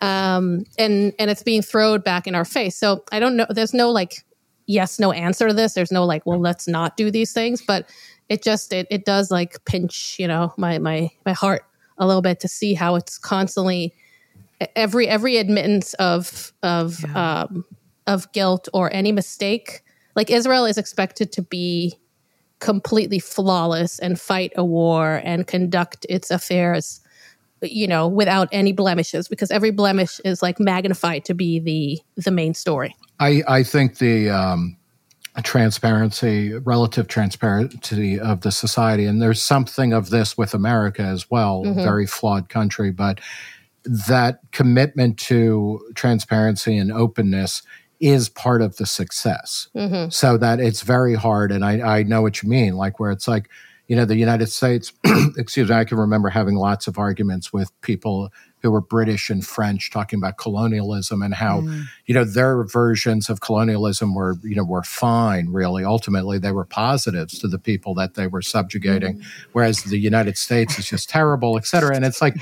Um, and and it's being thrown back in our face. So I don't know. There's no like yes no answer to this there's no like well let's not do these things but it just it, it does like pinch you know my my my heart a little bit to see how it's constantly every every admittance of of um of guilt or any mistake like israel is expected to be completely flawless and fight a war and conduct its affairs you know without any blemishes because every blemish is like magnified to be the the main story. I, I think the um, transparency, relative transparency of the society, and there's something of this with America as well, a very flawed country, but that commitment to transparency and openness is part of the success. Mm-hmm. So that it's very hard, and I, I know what you mean, like where it's like, you know, the United States, excuse me, I can remember having lots of arguments with people who were British and French talking about colonialism and how, you know, their versions of colonialism were, you know, were fine, really. Ultimately, they were positives to the people that they were subjugating, whereas the United States is just terrible, et cetera. And it's like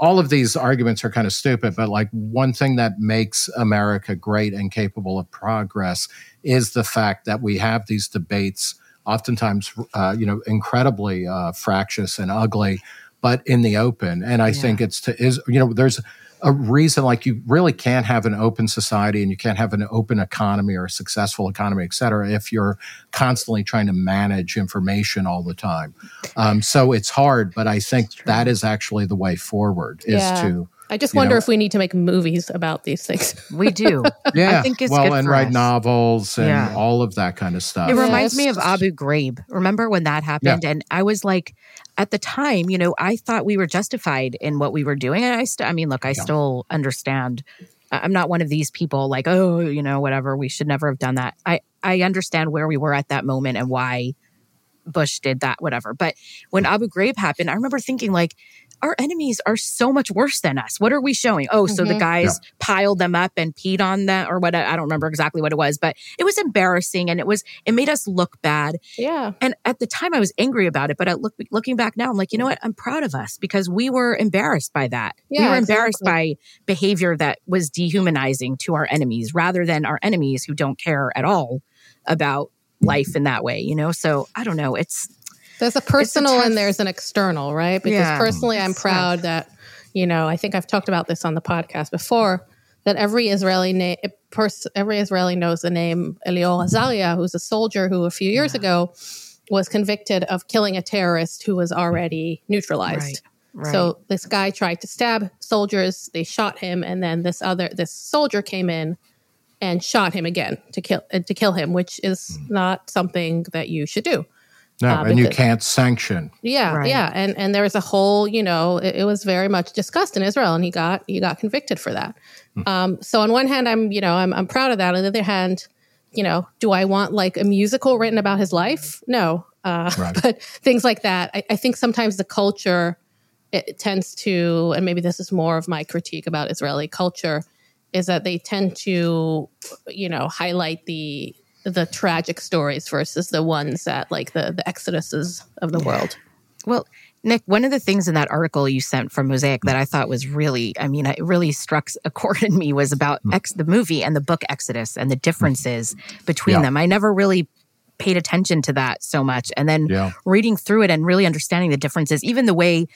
all of these arguments are kind of stupid, but like one thing that makes America great and capable of progress is the fact that we have these debates oftentimes uh, you know incredibly uh, fractious and ugly but in the open and i think it's to is you know there's a reason like you really can't have an open society and you can't have an open economy or a successful economy et cetera if you're constantly trying to manage information all the time um, so it's hard but i think that is actually the way forward is Yeah. to I just you wonder know- if we need to make movies about these things. We do. yeah I think it's well good and for write us. novels and Yeah. all of that kind of stuff It reminds it's me of Abu Ghraib. Remember when that happened? And I was like, at the time, you know, I thought we were justified in what we were doing. And I, st- I mean, look, I still understand. I'm not one of these people like, oh, you know, whatever. We should never have done that. I I understand where we were at that moment and why Bush did that, whatever. But when Abu Ghraib happened, I remember thinking like. Our enemies are so much worse than us. What are we showing? Oh, so the Mhm. guys piled them up and peed on them, or what? I don't remember exactly what it was, but it was embarrassing, and it was it made us look bad. Yeah. And at the time, I was angry about it. But I look, looking back now, I'm like, you know what? I'm proud of us because we were embarrassed by that. we Yeah, were embarrassed by behavior that was dehumanizing to our enemies rather than our enemies who don't care at all about life in that way, you know? So I don't know. It's, There's a personal tough- and there's an external, right? Because Yeah. personally, I'm proud that, you know, I think I've talked about this on the podcast before, that every Israeli name, pers- every Israeli knows the name Elior Azaria, who's a soldier who a few years ago was convicted of killing a terrorist who was already neutralized. Right, right. So this guy tried to stab soldiers, they shot him, and then this other this soldier came in and shot him again to kill to kill him, which is not something that you should do. No, Uh, and you can't sanction. Yeah, Right. yeah, and and there was a whole, you know, it, it was very much discussed in Israel, and he got he got convicted for that. Um, so on one hand, I'm you know I'm I'm proud of that. On the other hand, you know, do I want like a musical written about his life? No, uh, Right. but things like that. I, I think sometimes the culture it tends to, and maybe this is more of my critique about Israeli culture, is that they tend to, you know, highlight the the tragic stories versus the ones that like the the exoduses of the world. Well, Nick, one of the things in that article you sent from Mosaic that I thought was really, I mean, it really struck a chord in me was about hmm. Ex- the movie and the book Exodus and the differences hmm. between Yeah. them. I never really paid attention to that so much. And then Yeah. reading through it and really understanding the differences, even the way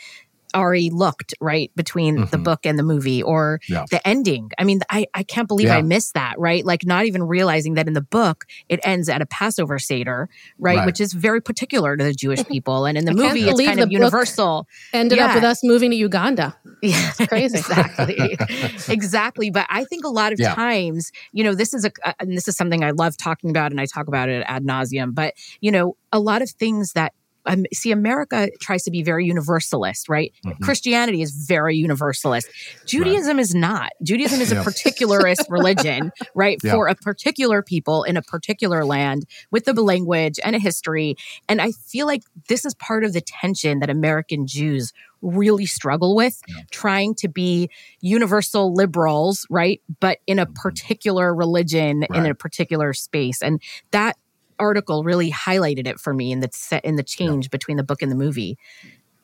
Ari looked, right, between the book and the movie or Yeah. the ending. I mean, I, I can't believe Yeah. I missed that, right? Like not even realizing that in the book it ends at a Passover Seder, right? Right. Which is very particular to the Jewish people. And in the I can't movie it's believe kind the of book- universal. Ended up with us moving to Uganda. Yeah, crazy. exactly, exactly. But I think a lot of Yeah. times, you know, this is a, uh, and this is something I love talking about, and I talk about it ad nauseum. But you know, a lot of things that um, see, America tries to be very universalist, right? Mm-hmm. Christianity is very universalist. Judaism is not. Judaism is Yeah. a particularist religion, right? Yeah. For a particular people in a particular land with a language and a history. And I feel like this is part of the tension that American Jews really struggle with, trying to be universal liberals, right? But in a particular religion, in Mm-hmm. A particular space. And that article really highlighted it for me in the set in the change between the book and the movie.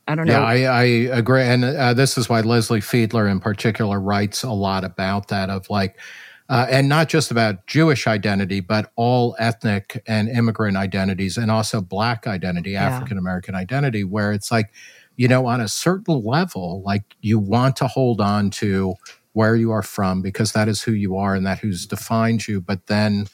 I don't know. Yeah, I, I agree. And uh, this is why Leslie Fiedler in particular writes a lot about that of like, uh, and not just about Jewish identity, but all ethnic and immigrant identities and also Black identity, Yeah. African American identity, where it's like, you know, on a certain level, like you want to hold on to where you are from because that is who you are and that who's defined you. But then,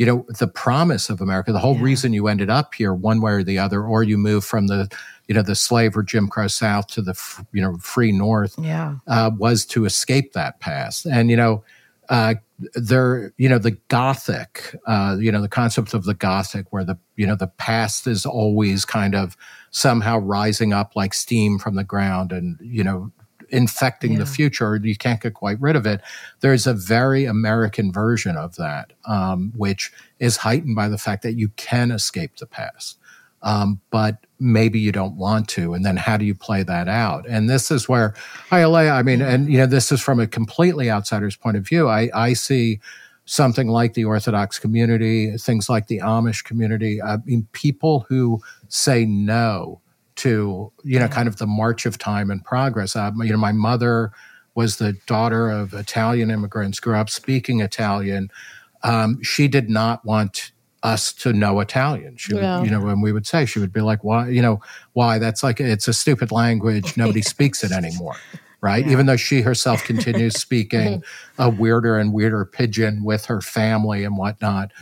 you know, the promise of America, the whole Yeah. reason you ended up here one way or the other, or you move from the, you know, the slave or Jim Crow South to the, you know, free North yeah. uh, was to escape that past. And, you know, uh, there, you know, the Gothic, uh, you know, the concept of the Gothic, where the, you know, the past is always kind of somehow rising up like steam from the ground and, you know, infecting the Yeah. future. You can't get quite rid of it. There's a very American version of that, um, which is heightened by the fact that you can escape the past. Um, but maybe you don't want to. And then how do you play that out? And this is where I lay, I mean, and, you know, this is from a completely outsider's point of view. I, I see something like the Orthodox community, things like the Amish community. I mean, people who say no to, you know, kind of the march of time and progress. Uh, you know, my mother was the daughter of Italian immigrants, grew up speaking Italian. Um, she did not want us to know Italian. She, would, Yeah. you know, when we would say, she would be like, "Why? You know, why? That's like it's a stupid language. Nobody speaks it anymore." Right. Yeah. Even though she herself continues speaking a weirder and weirder pigeon with her family and whatnot.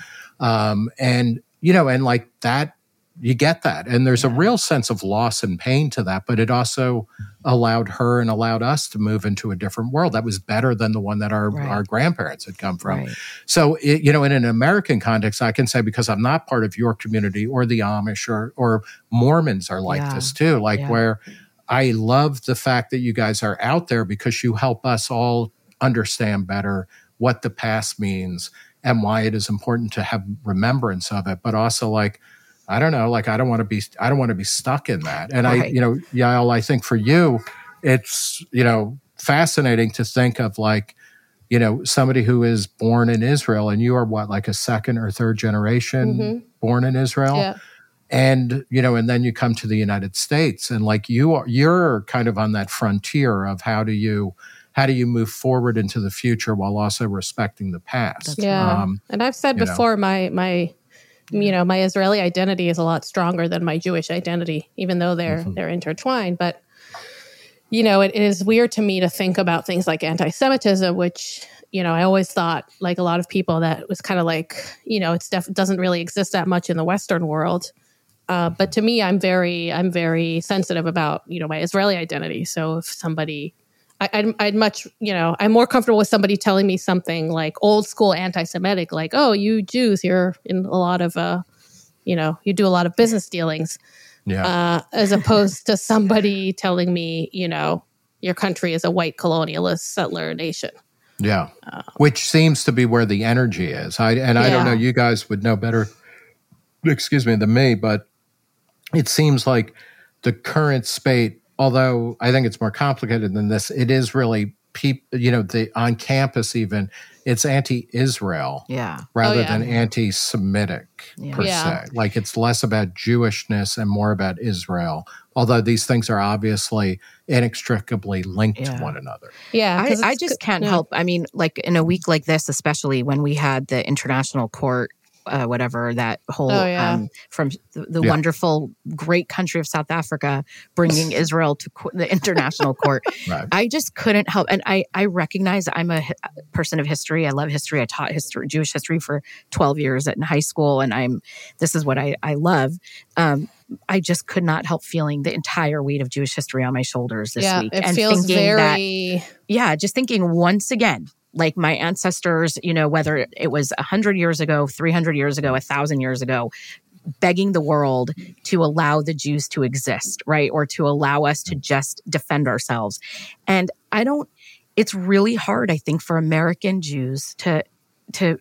Um, and, you know, and like that, you get that. And there's a real sense of loss and pain to that, but it also allowed her and allowed us to move into a different world that was better than the one that our, Right. our grandparents had come from. Right. So, it, you know, in an American context, I can say because I'm not part of your community or the Amish or, or Mormons are like Yeah. this too, like Yeah. where I love the fact that you guys are out there because you help us all understand better what the past means and why it is important to have remembrance of it, but also like, I don't know, like I don't want to be, I don't want to be stuck in that. And I, you know, Yael, I think for you, it's, you know, fascinating to think of like, you know, somebody who is born in Israel and you are what, like a second or third generation Mhm. born in Israel? Yeah. and you know and then you come to the united states and like you are you're kind of on that frontier of how do you how do you move forward into the future while also respecting the past Yeah. um, and I've said you know. before, my my you know my Israeli identity is a lot stronger than my Jewish identity, even though they're Mm-hmm. they're intertwined. But you know, it, it is weird to me to think about things like anti-Semitism, which you know I always thought, like a lot of people, that was kind of like you know it's def- doesn't really exist that much in the Western world. Uh, but to me, I'm very I'm very sensitive about you know my Israeli identity. So if somebody I, I'd, I'd much, you know, I'm more comfortable with somebody telling me something like old school anti-Semitic, like, "Oh, you Jews, you're in a lot of, uh, you know, you do a lot of business dealings, Yeah. uh, as opposed to somebody telling me, you know, your country is a white colonialist settler nation. Yeah. Which seems to be where the energy is. I and I don't know, you guys would know better excuse me than me, but it seems like the current spate, although I think it's more complicated than this, it is really peop, you know, the on campus even it's anti-Israel Yeah. Oh, rather Oh, yeah. than anti-Semitic Yeah. per Yeah. se. Like it's less about Jewishness and more about Israel. Although these things are obviously inextricably linked Yeah. to one another. Yeah, I, 'cause I just can't yeah. help. I mean, like in a week like this, especially when we had the international court, uh, whatever that whole Oh, yeah. um, from the, the Yeah. wonderful, great country of South Africa, bringing Israel to co- the international court. Right. I just couldn't help, and I I recognize I'm a hi- person of history. I love history. I taught history, Jewish history for 12 years at, in high school, and I'm this is what I I love. Um, I just could not help feeling the entire weight of Jewish history on my shoulders this yeah, week, it and feels thinking that yeah, just thinking once again, like my ancestors, you know, whether it was 100 years ago, 300 years ago, 1,000 years ago, begging the world to allow the Jews to exist, right? Or to allow us to just defend ourselves. And I don't, it's really hard, I think, for American Jews to, to,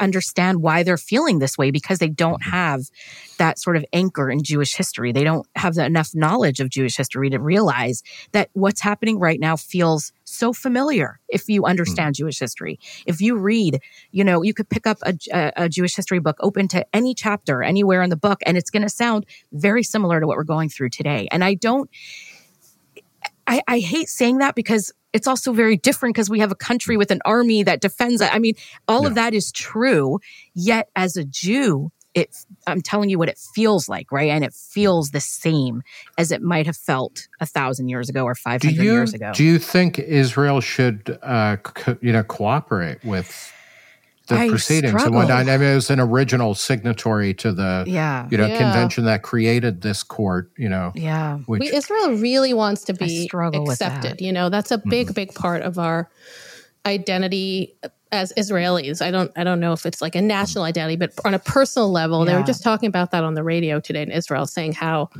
understand why they're feeling this way because they don't mm-hmm. have that sort of anchor in Jewish history. They don't have the, enough knowledge of Jewish history to realize that what's happening right now feels so familiar if you mm-hmm. understand Jewish history. If you read, you know, you could pick up a, a, a Jewish history book, open to any chapter anywhere in the book, and it's going to sound very similar to what we're going through today. And I don't, I, I hate saying that because it's also very different because we have a country with an army that defends it. I mean, all of that is true. Yet as a Jew, it I'm telling you what it feels like, right? And it feels the same as it might have felt a thousand years ago or 500 you years ago. do you think Israel should uh, co- you know cooperate with the I proceedings and whatnot? I mean, it was an original signatory to the yeah. you know Yeah. convention that created this court. You know, Yeah. which we, Israel really wants to be struggle with accepted. You know, that's a mm-hmm. big, big part of our identity as Israelis. I don't, I don't know if it's like a national mm-hmm. identity, but on a personal level, they were just talking about that on the radio today in Israel, saying how,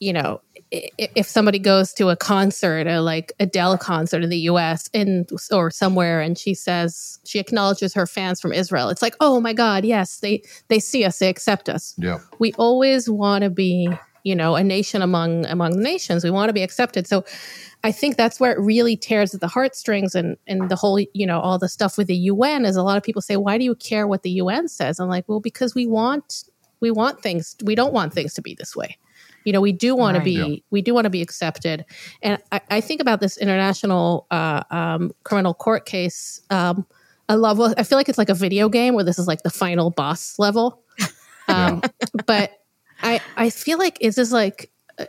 you know, i- i- if somebody goes to a concert, a like a Adele concert in the U.S. in or somewhere, and she says she acknowledges her fans from Israel, it's like, oh my God, yes, they they see us, they accept us. Yeah, we always want to be you know a nation among among nations. We want to be accepted. So i think that's where it really tears at the heartstrings and and the whole you know all the stuff with the un is a lot of people say why do you care what the un says? I'm like well because we want we want things we don't want things to be this way you know we do want Right. to be Yeah. we do want to be accepted and I, I think about this international uh, um, criminal court case um, i love i feel like it's like a video game where this is like the final boss level um, but I I feel like is this like uh,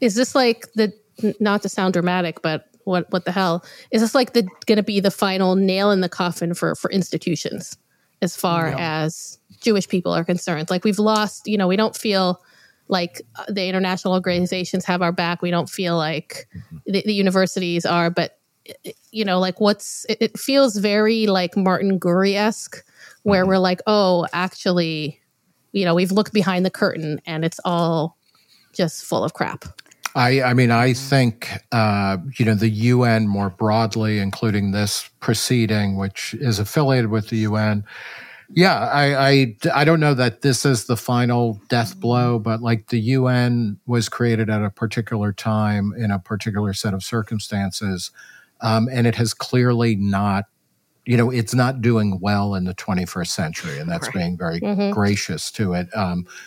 is this like the not to sound dramatic, but what what the hell is this like the going to be the final nail in the coffin for for institutions as far as Jewish people are concerned? Like we've lost, you know, we don't feel like uh, the international organizations have our back. We don't feel like the, the universities are, but you know, like what's it, it feels very like Martin Gurri esque, where we're like, oh, actually, you know, we've looked behind the curtain and it's all just full of crap. I, I mean, I think, uh, you know, the UN more broadly, including this proceeding, which is affiliated with the UN. Yeah, I, I, I don't know that this is the final death blow, but like the UN was created at a particular time in a particular set of circumstances. Um, and it has clearly not, you know, it's not doing well in the 21st century. And that's Right. being very Mhm. gracious to it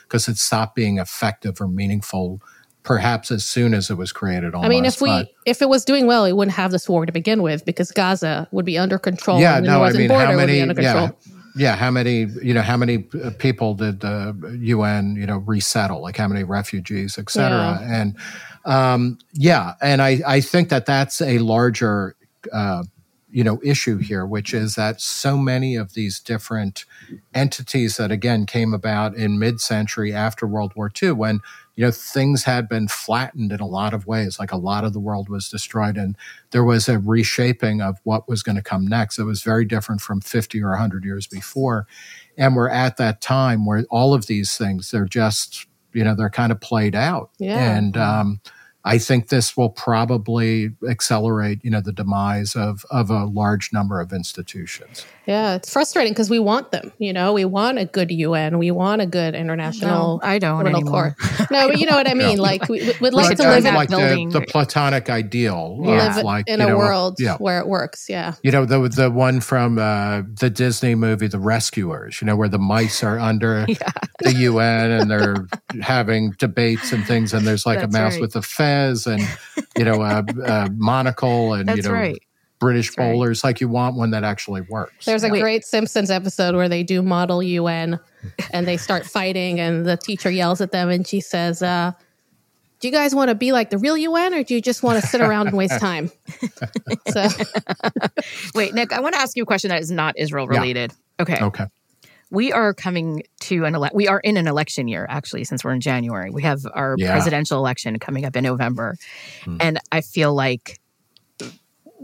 because it stopped being effective or meaningful perhaps as soon as it was created almost. I mean, if we but- if it was doing well, we wouldn't have this war to begin with because Gaza would be under control. yeah, and the no, I northern mean, border how would be many, under control. yeah, yeah, how many, you know, how many uh, people did the UN, you know, resettle, like how many refugees, et cetera. And, um, yeah, and I, I think that that's a larger, uh, you know issue here, which is that so many of these different entities that again came about in mid-century after World War II, when you know things had been flattened in a lot of ways, like a lot of the world was destroyed, and there was a reshaping of what was going to come next. It was very different from 50 or 100 years before, and we're at that time where all of these things they're just you know they're kind of played out, Yeah. and um, I think this will probably accelerate, you know, the demise of of a large number of institutions. Yeah, it's frustrating because we want them. You know, we want a good UN, we want a good international No, I don't criminal anymore. court. No, but you know what I mean. Like we would like to live in, like the, building. the platonic ideal live of like in a know, world yeah. where it works. Yeah. You know the the one from uh, the Disney movie The Rescuers. You know where the mice are under the UN and they're having debates and things, and there's like That's a mouse right. with a fez and you know a, a monocle and you know right. British That's right. bowlers. Like you want one that actually works. There's a Wait. great Simpsons episode where they do model UN and they start fighting, and the teacher yells at them and she says, uh, Do you guys want to be like the real UN or do you just want to sit around and waste time? So, Wait, Nick, I want to ask you a question that is not Israel Yeah. related. Okay. okay. We are coming to an ele- we are in an election year actually since we're in January. We have our Yeah. presidential election coming up in November. Hmm. And I feel like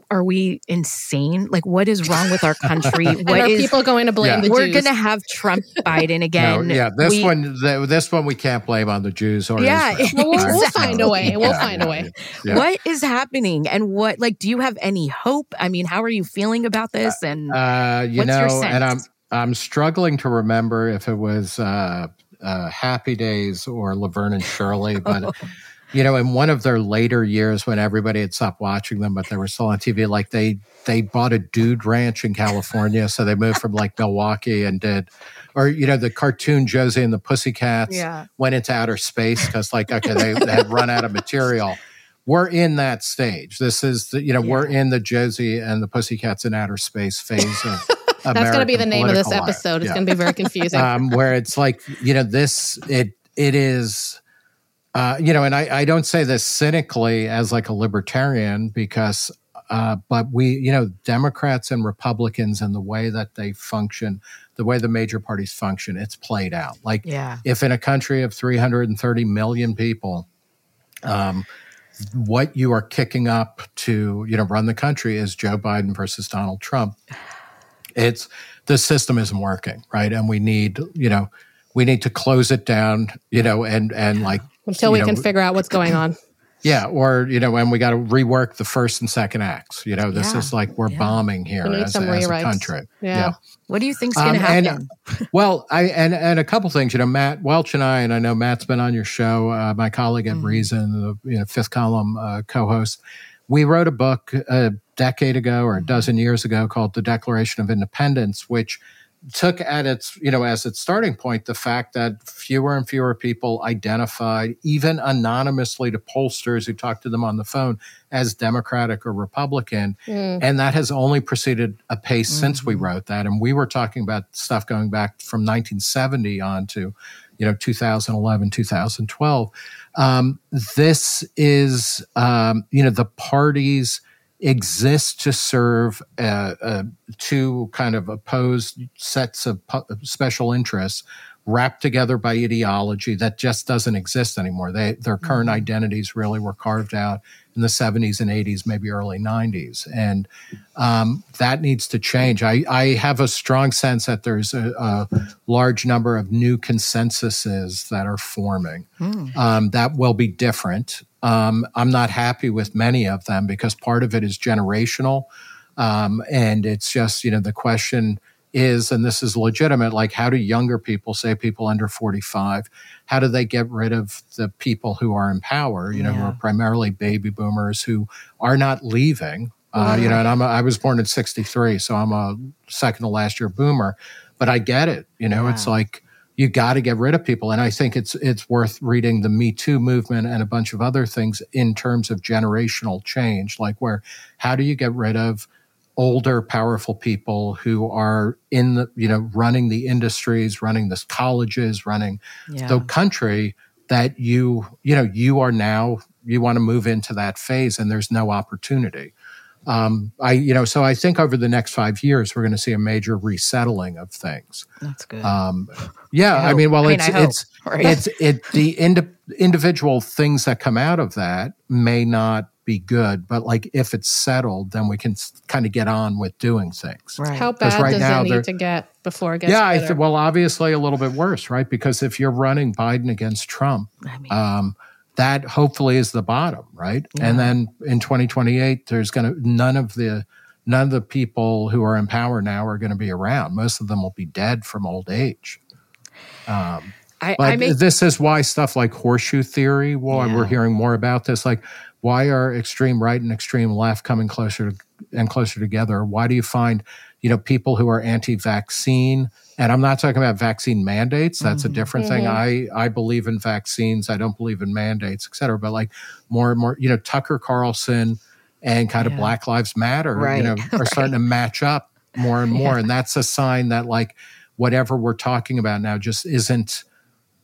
are we insane? Like what is wrong with our country? and What are is people going to blame Yeah. the we're Jews? going to have Trump Biden again. No, yeah, this We- one, the, this one we can't blame on the Jews or Yeah. Israel. Well, we'll, we'll find a way. We'll find a way. Yeah. What is happening and what like do you have any hope? I mean, how are you feeling about this and Uh, you What's your know, and I'm? I'm struggling to remember if it was uh, uh, Happy Days or Laverne and Shirley, but you know, in one of their later years when everybody had stopped watching them, but they were still on TV, like they they bought a dude ranch in California, so they moved from like Milwaukee and did. Or you know the cartoon Josie and the Pussycats Yeah. went into outer space because like okay they, they had run out of material. We're in that stage. This is the you know we're in the Josie and the Pussycats in outer space phase of. That's going to be the name of this political life. episode. It's Yeah going to be very confusing. um, where it's like you know this it it is uh, you know and I, I don't say this cynically as like a libertarian because uh, but we you know democrats and republicans and the way that they function the way the major parties function it's played out. Like yeah. if in a country of 330 million people um, what you are kicking up to you know run the country is joe biden versus donald trump. It's the system isn't working right? And we need you know we need to close it down you know and and like Until we you can figure out what's going on. yeah or you know and we got to rework the first and second acts you know this Yeah. is like we're Yeah. bombing here We as, some as a country Yeah. What do you think's going to Um, and- happen? Well, I and and a couple things. You know, Matt Welch and I, and I know Matt's been on your show. Uh, my colleague at Mhm. Reason, the you know fifth column uh, co-host. We wrote a book a decade ago or a dozen years ago called "The Declaration of Independents," which took at its you know as its starting point the fact that fewer and fewer people identified even anonymously to pollsters who talked to them on the phone as democratic or republican. Mm. and that has only proceeded a pace since we wrote that. And we were talking about stuff going back from 1970 on to you know 2011 2012 um, this is um, you know the parties exist to serve uh, uh, two kind of opposed sets of pu- special interests wrapped together by ideology that just doesn't exist anymore. They, their current identities really were carved out in the 70s and 80s, maybe early 90s. And um, that needs to change. I, I have a strong sense that there's a, a large number of new consensuses that are forming Hmm. um, that will be different. Um, I'm not happy with many of them because part of it is generational. Um, and it's just, you know, the question is, and this is legitimate, like how do younger people, say people under 45, how do they get rid of the people who are in power, you know, who are primarily baby boomers who are not leaving? Uh, you know, and I'm a, I was born in 63, so I'm a second to last year boomer, but I get it. You know, it's like, you got to get rid of people. And I think it's it's worth reading the Me Too movement and a bunch of other things in terms of generational change, like where how do you get rid of older, powerful people who are in the you know running the industries, running the colleges, running Yeah. the country that you you know you are now you want to move into that phase and there's no opportunity. Um, I, you know, so I think over the next five years, we're going to see a major resettling of things. That's good. Um, yeah, I I, mean, well, I mean, it's hope, it's right? it's it the indi- individual things that come out of that may not be good, but like if it's settled, then we can kind of get on with doing things. right. How 'Cause bad right does now it need to get before it gets Yeah, I th- well, obviously a little bit worse, right? Because if you're running Biden against Trump, I mean, um, that hopefully is the bottom, right? And then in 2028, there's going to none of the none of the people who are in power now are going to be around. Most of them will be dead from old age. Um, I, but I make this is why stuff like horseshoe theory, why Yeah. we're hearing more about this. Like, why are extreme right and extreme left coming closer and closer together? Why do you find, you know, people who are anti-vaccine? And I'm not talking about vaccine mandates. That's a Mhm. different thing. I I believe in vaccines. I don't believe in mandates, et cetera. But like more and more, you know, Tucker Carlson and kind of Black Lives Matter, Right, you know, are starting to match up more and more. And that's a sign that like whatever we're talking about now just isn't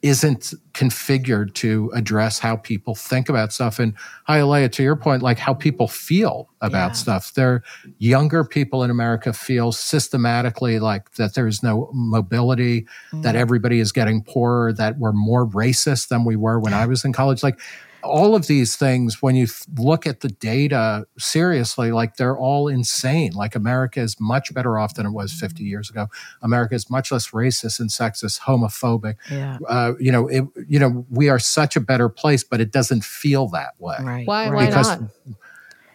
isn't configured to address how people think about stuff. And ChayaLeah, to your point, like how people feel about Yeah. stuff. They're younger people in America feel systematically like that there's no mobility, that Mm. everybody is getting poorer, that we're more racist than we were when I was in college. Like all of these things, when you th- look at the data seriously, like they're all insane. Like America is much better off than it was 50 years ago. America is much less racist and sexist, homophobic. yeah, Uh, you know, it, you know, we are such a better place, but it doesn't feel that way. right. why? right. Why Because not?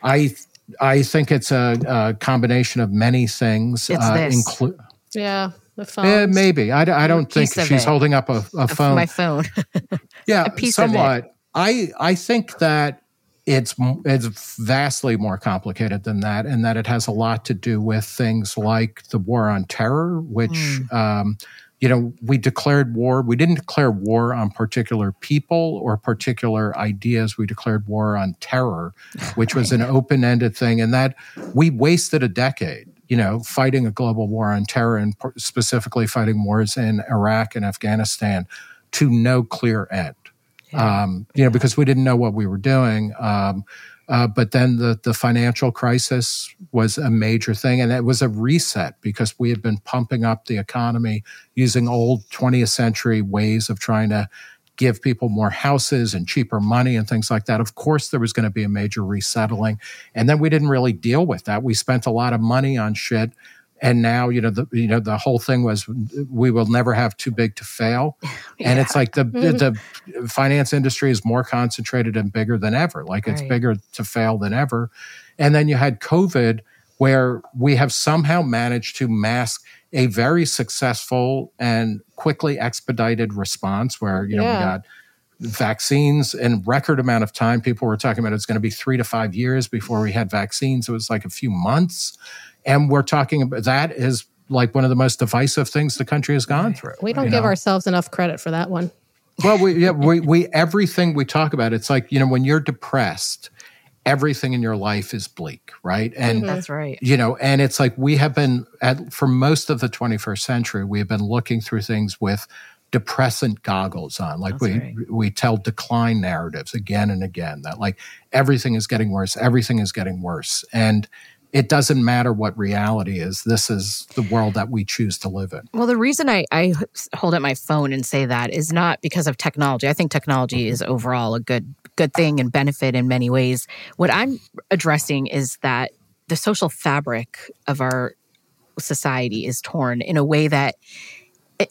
I, I think it's a, a combination of many things. It's uh, this. inclu- Yeah, the phone. Eh, maybe I, d- I don't think she's it. holding up a, a phone. My phone. yeah, a piece of it. somewhat. I I think that it's it's vastly more complicated than that, and that it has a lot to do with things like the war on terror, which. Hmm. Um, you know, we declared war. We didn't declare war on particular people or particular ideas. We declared war on terror, which was an open ended thing. And that we wasted a decade, you know, fighting a global war on terror and specifically fighting wars in Iraq and Afghanistan to no clear end. Um, you know, because we didn't know what we were doing. Um, uh, but then the the financial crisis was a major thing, and it was a reset because we had been pumping up the economy using old 20th century ways of trying to give people more houses and cheaper money and things like that. Of course, there was going to be a major resettling, and then we didn't really deal with that. We spent a lot of money on shit. And now, you know, the you know the whole thing was we will never have too big to fail, and it's like the, the the finance industry is more concentrated and bigger than ever. Like it's bigger to fail than ever. And then you had COVID, where we have somehow managed to mask a very successful and quickly expedited response where, you know, we got vaccines in record amount of time. People were talking about it's going to be three to five years before we had vaccines. It was like a few months. And we're talking about that is like one of the most divisive things the country has gone through. we don't give know? ourselves enough credit for that one. Well, we, yeah, we, we, everything we talk about, it's like, you know, when you're depressed, everything in your life is bleak, right? And, mm-hmm. That's right. you know, and it's like we have been, at, for most of the 21st century, we have been looking through things with depressant goggles on. Like That's we, right. we tell decline narratives again and again that like everything is getting worse, everything is getting worse. And, it doesn't matter what reality is. This is the world that we choose to live in. Well, the reason I, I hold up my phone and say that is not because of technology. I think technology mm-hmm. is overall a good good thing and benefit in many ways. What I'm addressing is that the social fabric of our society is torn in a way that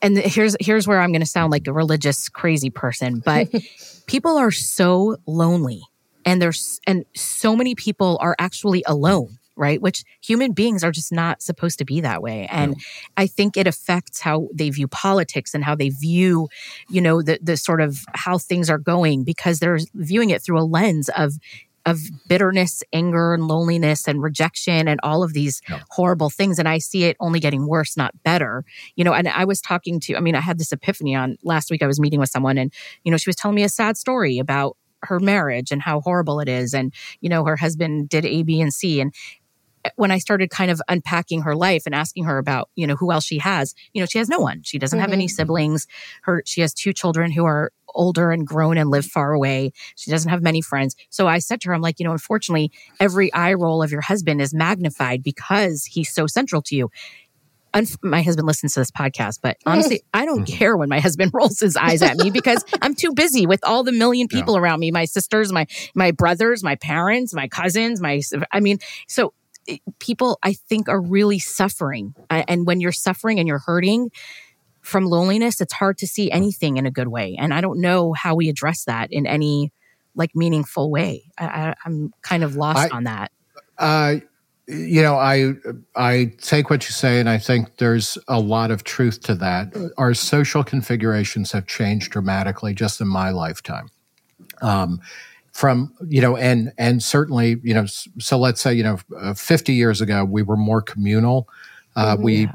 and here's here's where I'm going to sound like a religious crazy person, but people are so lonely and there's and so many people are actually alone right which human beings are just not supposed to be that way and i think it affects how they view politics and how they view you know the the sort of how things are going because they're viewing it through a lens of of bitterness, anger, and loneliness, and rejection, and all of these Yeah. horrible things. And I see it only getting worse, not better. You know, and I was talking to, I mean, I had this epiphany on last week. I was meeting with someone, and, you know, she was telling me a sad story about her marriage and how horrible it is. And, you know, her husband did A, B, and C. And when I started kind of unpacking her life and asking her about, you know, who else she has, you know, she has no one. She doesn't mm-hmm. have any mm-hmm. siblings. Her she has two children who are older and grown and live far away. She doesn't have many friends. So I said to her, I'm like, you know, unfortunately, every eye roll of your husband is magnified because he's so central to you my husband listens to this podcast, but honestly, I don't mm-hmm. care when my husband rolls his eyes at me because I'm too busy with all the million people yeah. around me, my sisters, my my brothers, my parents, my cousins, my I mean, so people I think are really suffering. And when you're suffering and you're hurting from loneliness, it's hard to see anything in a good way. And I don't know how we address that in any like meaningful way. I, am kind of lost I, on that. Uh, you know, I I take what you say, and I think there's a lot of truth to that. Our social configurations have changed dramatically just in my lifetime. Um, from you know, and and certainly you know, so let's say you know, uh, 50 years ago we were more communal. Uh, mm-hmm. We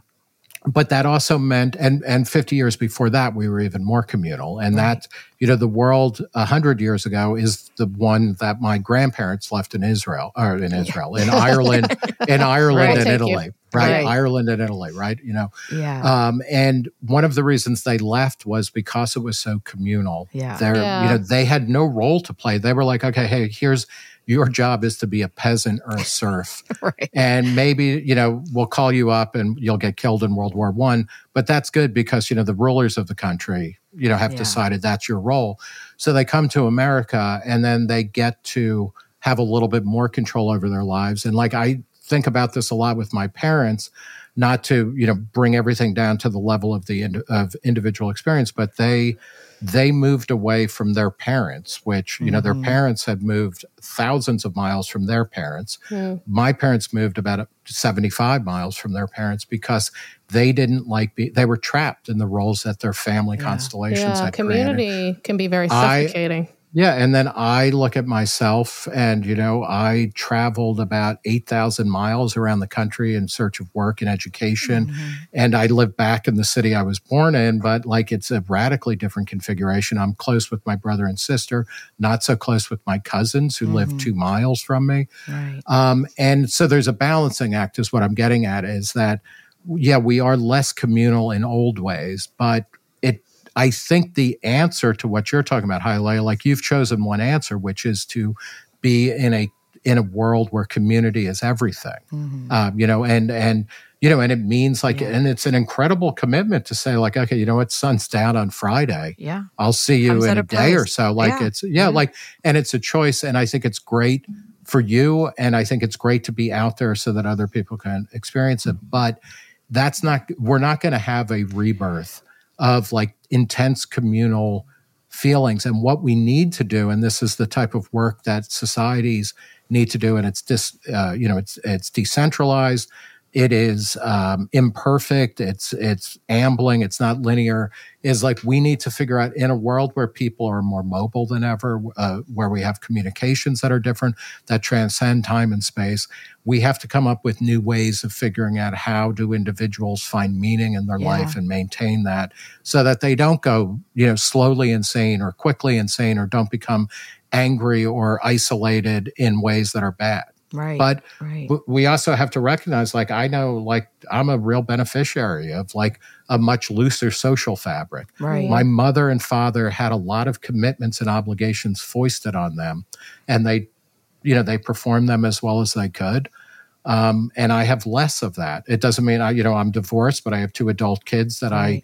but that also meant and and 50 years before that we were even more communal and right. that you know the world 100 years ago is the one that my grandparents left in israel or in israel in ireland in ireland right, and italy right? right? ireland and italy right you know yeah um, and one of the reasons they left was because it was so communal yeah. They're, yeah. you know they had no role to play they were like okay hey here's your job is to be a peasant or a serf. right. And maybe, you know, we'll call you up and you'll get killed in World War One. But that's good because, you know, the rulers of the country, you know, have yeah. decided that's your role. So they come to America and then they get to have a little bit more control over their lives. And like I think about this a lot with my parents, not to, you know, bring everything down to the level of the of individual experience, but they they moved away from their parents, which, you know, mm-hmm. their parents had moved thousands of miles from their parents. Mm. My parents moved about 75 miles from their parents because they didn't like be, they were trapped in the roles that their family yeah. constellations yeah, had community created. can be very suffocating. I, yeah, and then I look at myself, and you know, I traveled about eight thousand miles around the country in search of work and education, mm-hmm. and I live back in the city I was born in, but like it's a radically different configuration. I'm close with my brother and sister, not so close with my cousins who mm-hmm. live two miles from me, right. um, and so there's a balancing act. Is what I'm getting at is that yeah, we are less communal in old ways, but I think the answer to what you're talking about, Haile, like you've chosen one answer, which is to be in a in a world where community is everything. Mm-hmm. Um, you know, and and you know, and it means like, yeah. and it's an incredible commitment to say, like, okay, you know what, sun's down on Friday. Yeah, I'll see you Comes in a, day or so. Like, yeah. it's yeah, yeah, like, and it's a choice, and I think it's great for you, and I think it's great to be out there so that other people can experience it. But that's not, we're not going to have a rebirth of like intense communal feelings. And what we need to do, and this is the type of work that societies need to do, and it's dis, uh, you know, it's it's decentralized. It is um, imperfect. It's it's ambling. It's not linear. Is like we need to figure out in a world where people are more mobile than ever, uh, where we have communications that are different, that transcend time and space we have to come up with new ways of figuring out how do individuals find meaning in their yeah. life and maintain that so that they don't go you know slowly insane or quickly insane or don't become angry or isolated in ways that are bad right but right. we also have to recognize like i know like i'm a real beneficiary of like a much looser social fabric right my mother and father had a lot of commitments and obligations foisted on them and they you know they performed them as well as they could um, and i have less of that it doesn't mean i you know i'm divorced but i have two adult kids that right.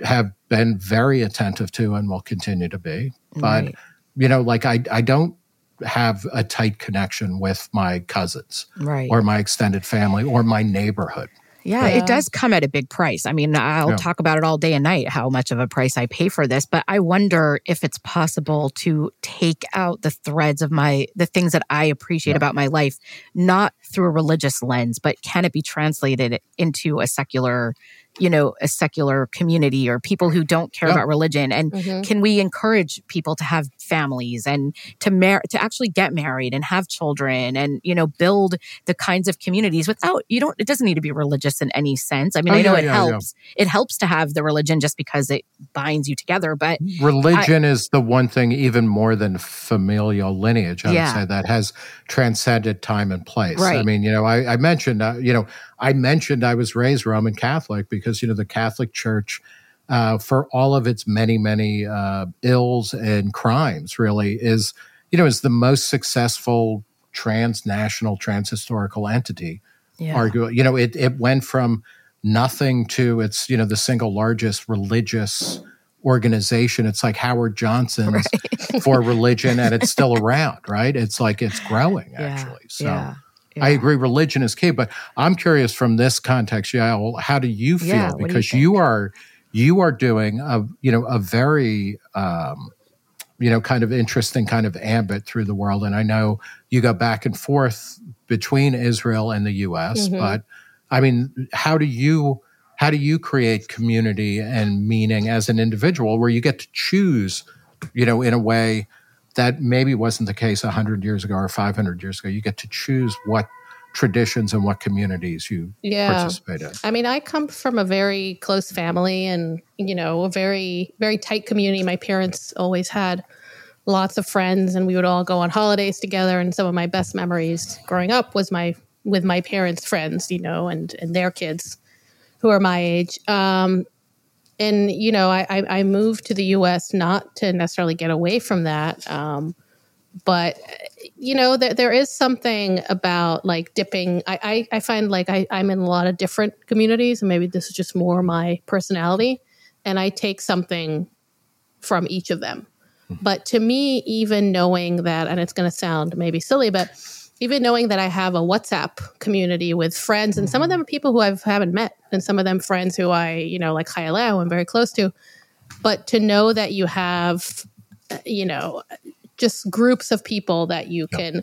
i have been very attentive to and will continue to be but right. you know like i i don't have a tight connection with my cousins right. or my extended family or my neighborhood yeah, it does come at a big price. I mean, I'll yeah. talk about it all day and night how much of a price I pay for this, but I wonder if it's possible to take out the threads of my the things that I appreciate yeah. about my life not through a religious lens, but can it be translated into a secular you know, a secular community or people who don't care Yeah. about religion? And Mhm. can we encourage people to have families and to mar- to actually get married and have children and you know build the kinds of communities without you don't it doesn't need to be religious in any sense i mean Oh, i know yeah, it yeah, helps it helps to have the religion just because it binds you together but Religion is the one thing, even more than familial lineage, I Yeah. would say, that has transcended time and place. right. I mean, you know, I, I mentioned, uh, you know, I mentioned I was raised Roman Catholic because, you know, the Catholic Church, uh, for all of its many, many uh, ills and crimes, really is, you know, is the most successful transnational, transhistorical entity yeah. argue you know it, it went from nothing to it's you know the single largest religious organization. It's like howard johnson's for religion and it's still around right? It's like it's growing actually so yeah, i agree religion is key but i'm curious from this context Yael, how do you feel Yeah, do you because you, are you are doing a you know a very um you know kind of interesting kind of ambit through the world and i know you go back and forth between Israel and the U.S. Mhm. But I mean, how do you how do you create community and meaning as an individual, where you get to choose, you know, in a way that maybe wasn't the case hundred years ago or five hundred years ago? You get to choose what traditions and what communities you Yeah. participate in. I mean, I come from a very close family and, you know, a very, very tight community. My parents always had lots of friends and we would all go on holidays together. And some of my best memories growing up was my, with my parents' friends, you know, and, and their kids who are my age. Um, and, you know, I, I, moved to the US not to necessarily get away from that. Um, but you know there, there is something about like dipping i i, I find like I, i'm in a lot of different communities and maybe this is just more my personality and i take something from each of them but to me even knowing that and it's going to sound maybe silly but even knowing that i have a whatsapp community with friends and some of them are people who i haven't met and some of them friends who i you know like ChayaLeah i'm very close to. But to know that you have uh, you know just groups of people that you can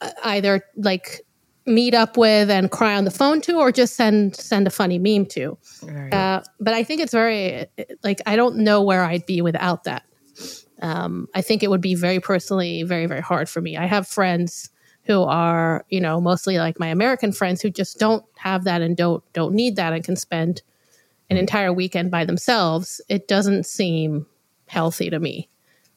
uh, either like meet up with and cry on the phone to or just send send a funny meme to. Right. uh, but i think it's very like i don't know where i'd be without that. Um, i think it would be very personally very very hard for me. I have friends who are you know mostly like my american friends who just don't have that and don't don't need that and can spend an entire weekend by themselves it doesn't seem healthy to me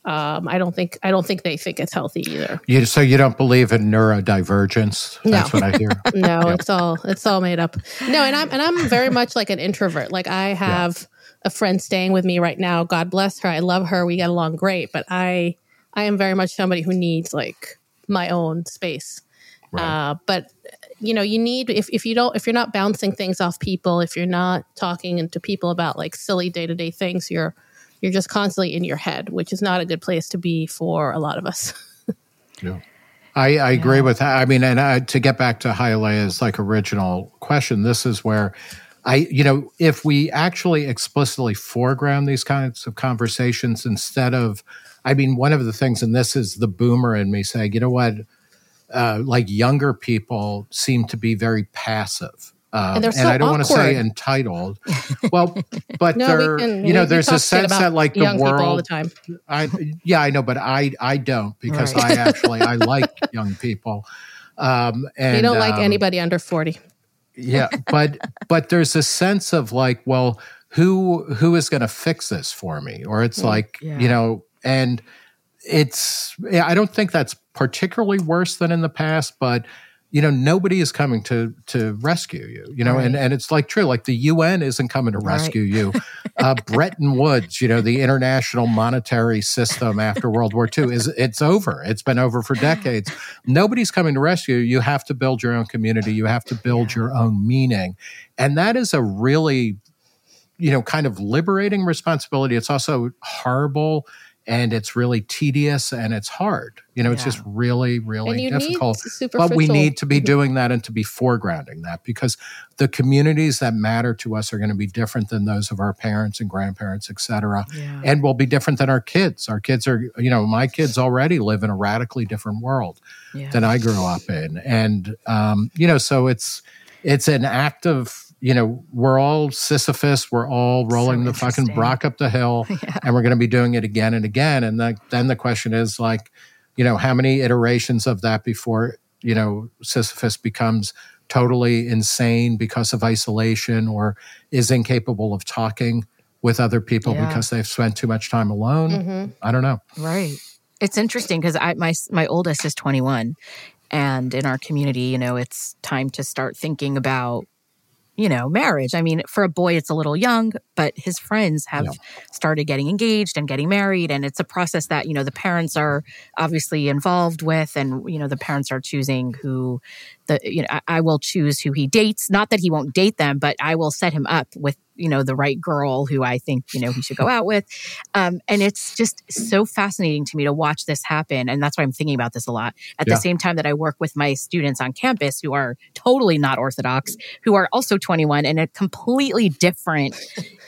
um, I don't think I don't think they think it's healthy either. You, so you don't believe in neurodivergence? No. That's what I hear. No, it's all it's all made up. No, and I'm and I'm very much like an introvert. Like I have a friend staying with me right now. God bless her. I love her. We get along great. But I I am very much somebody who needs like my own space. Right. Uh, but you know, you need if, if you don't if you're not bouncing things off people, if you're not talking to people about like silly day to day things, you're you're just constantly in your head, which is not a good place to be for a lot of us. Yeah. I, I agree with that. I mean, and uh, to get back to ChayaLeah's like original question, this is where I, you know, if we actually explicitly foreground these kinds of conversations instead of, I mean, one of the things, and this is the boomer in me saying, you know what, uh, like younger people seem to be very passive. Um, And so I don't want to say entitled. Well, but no, they're, we can. you know, there's a sense that like the people all the world time. I yeah, I know, but I I don't because Right. I actually I like young people. Um, and don't like um, anybody under 40 Yeah, but but there's a sense of like, well, who who is going to fix this for me? Or it's like yeah. you know, and it's yeah, I don't think that's particularly worse than in the past, but you know nobody is coming to to rescue you you know and Right. and it's like true like the un isn't coming to Right. rescue you. Uh, bretton woods you know the international monetary system after world war ii is it's over. It's been over for decades. Nobody's coming to rescue you. You have to build your own community. You have to build your own meaning. And that is a really you know kind of liberating responsibility. It's also horrible and it's really tedious and it's hard you know it's just really really difficult but we need to be Mhm. doing that and to be foregrounding that because the communities that matter to us are going to be different than those of our parents and grandparents et cetera Yeah. and will be different than our kids our kids are you know my kids already live in a radically different world yeah. than i grew up in and um, you know so it's it's an act of you know, we're all Sisyphus. We're all rolling So the fucking rock up the hill, Yeah. and we're going to be doing it again and again. And the, then the question is like, you know, how many iterations of that before you know Sisyphus becomes totally insane because of isolation or is incapable of talking with other people Yeah. because they've spent too much time alone. Mhm. I don't know. Right. It's interesting because I my my oldest is 21, and in our community, you know, it's time to start thinking about you know marriage. I mean, for a boy, it's a little young, but his friends have Yeah. started getting engaged and getting married, and it's a process that you know the parents are obviously involved with, and you know the parents are choosing who the you know I, I will choose who he dates. Not that he won't date them, but I will set him up with you know the right girl who I think you know he should go out with. Um, and it's just so fascinating to me to watch this happen. And that's why I'm thinking about this a lot. At Yeah. the same time that I work with my students on campus who are totally not Orthodox, who are also 21 in a completely different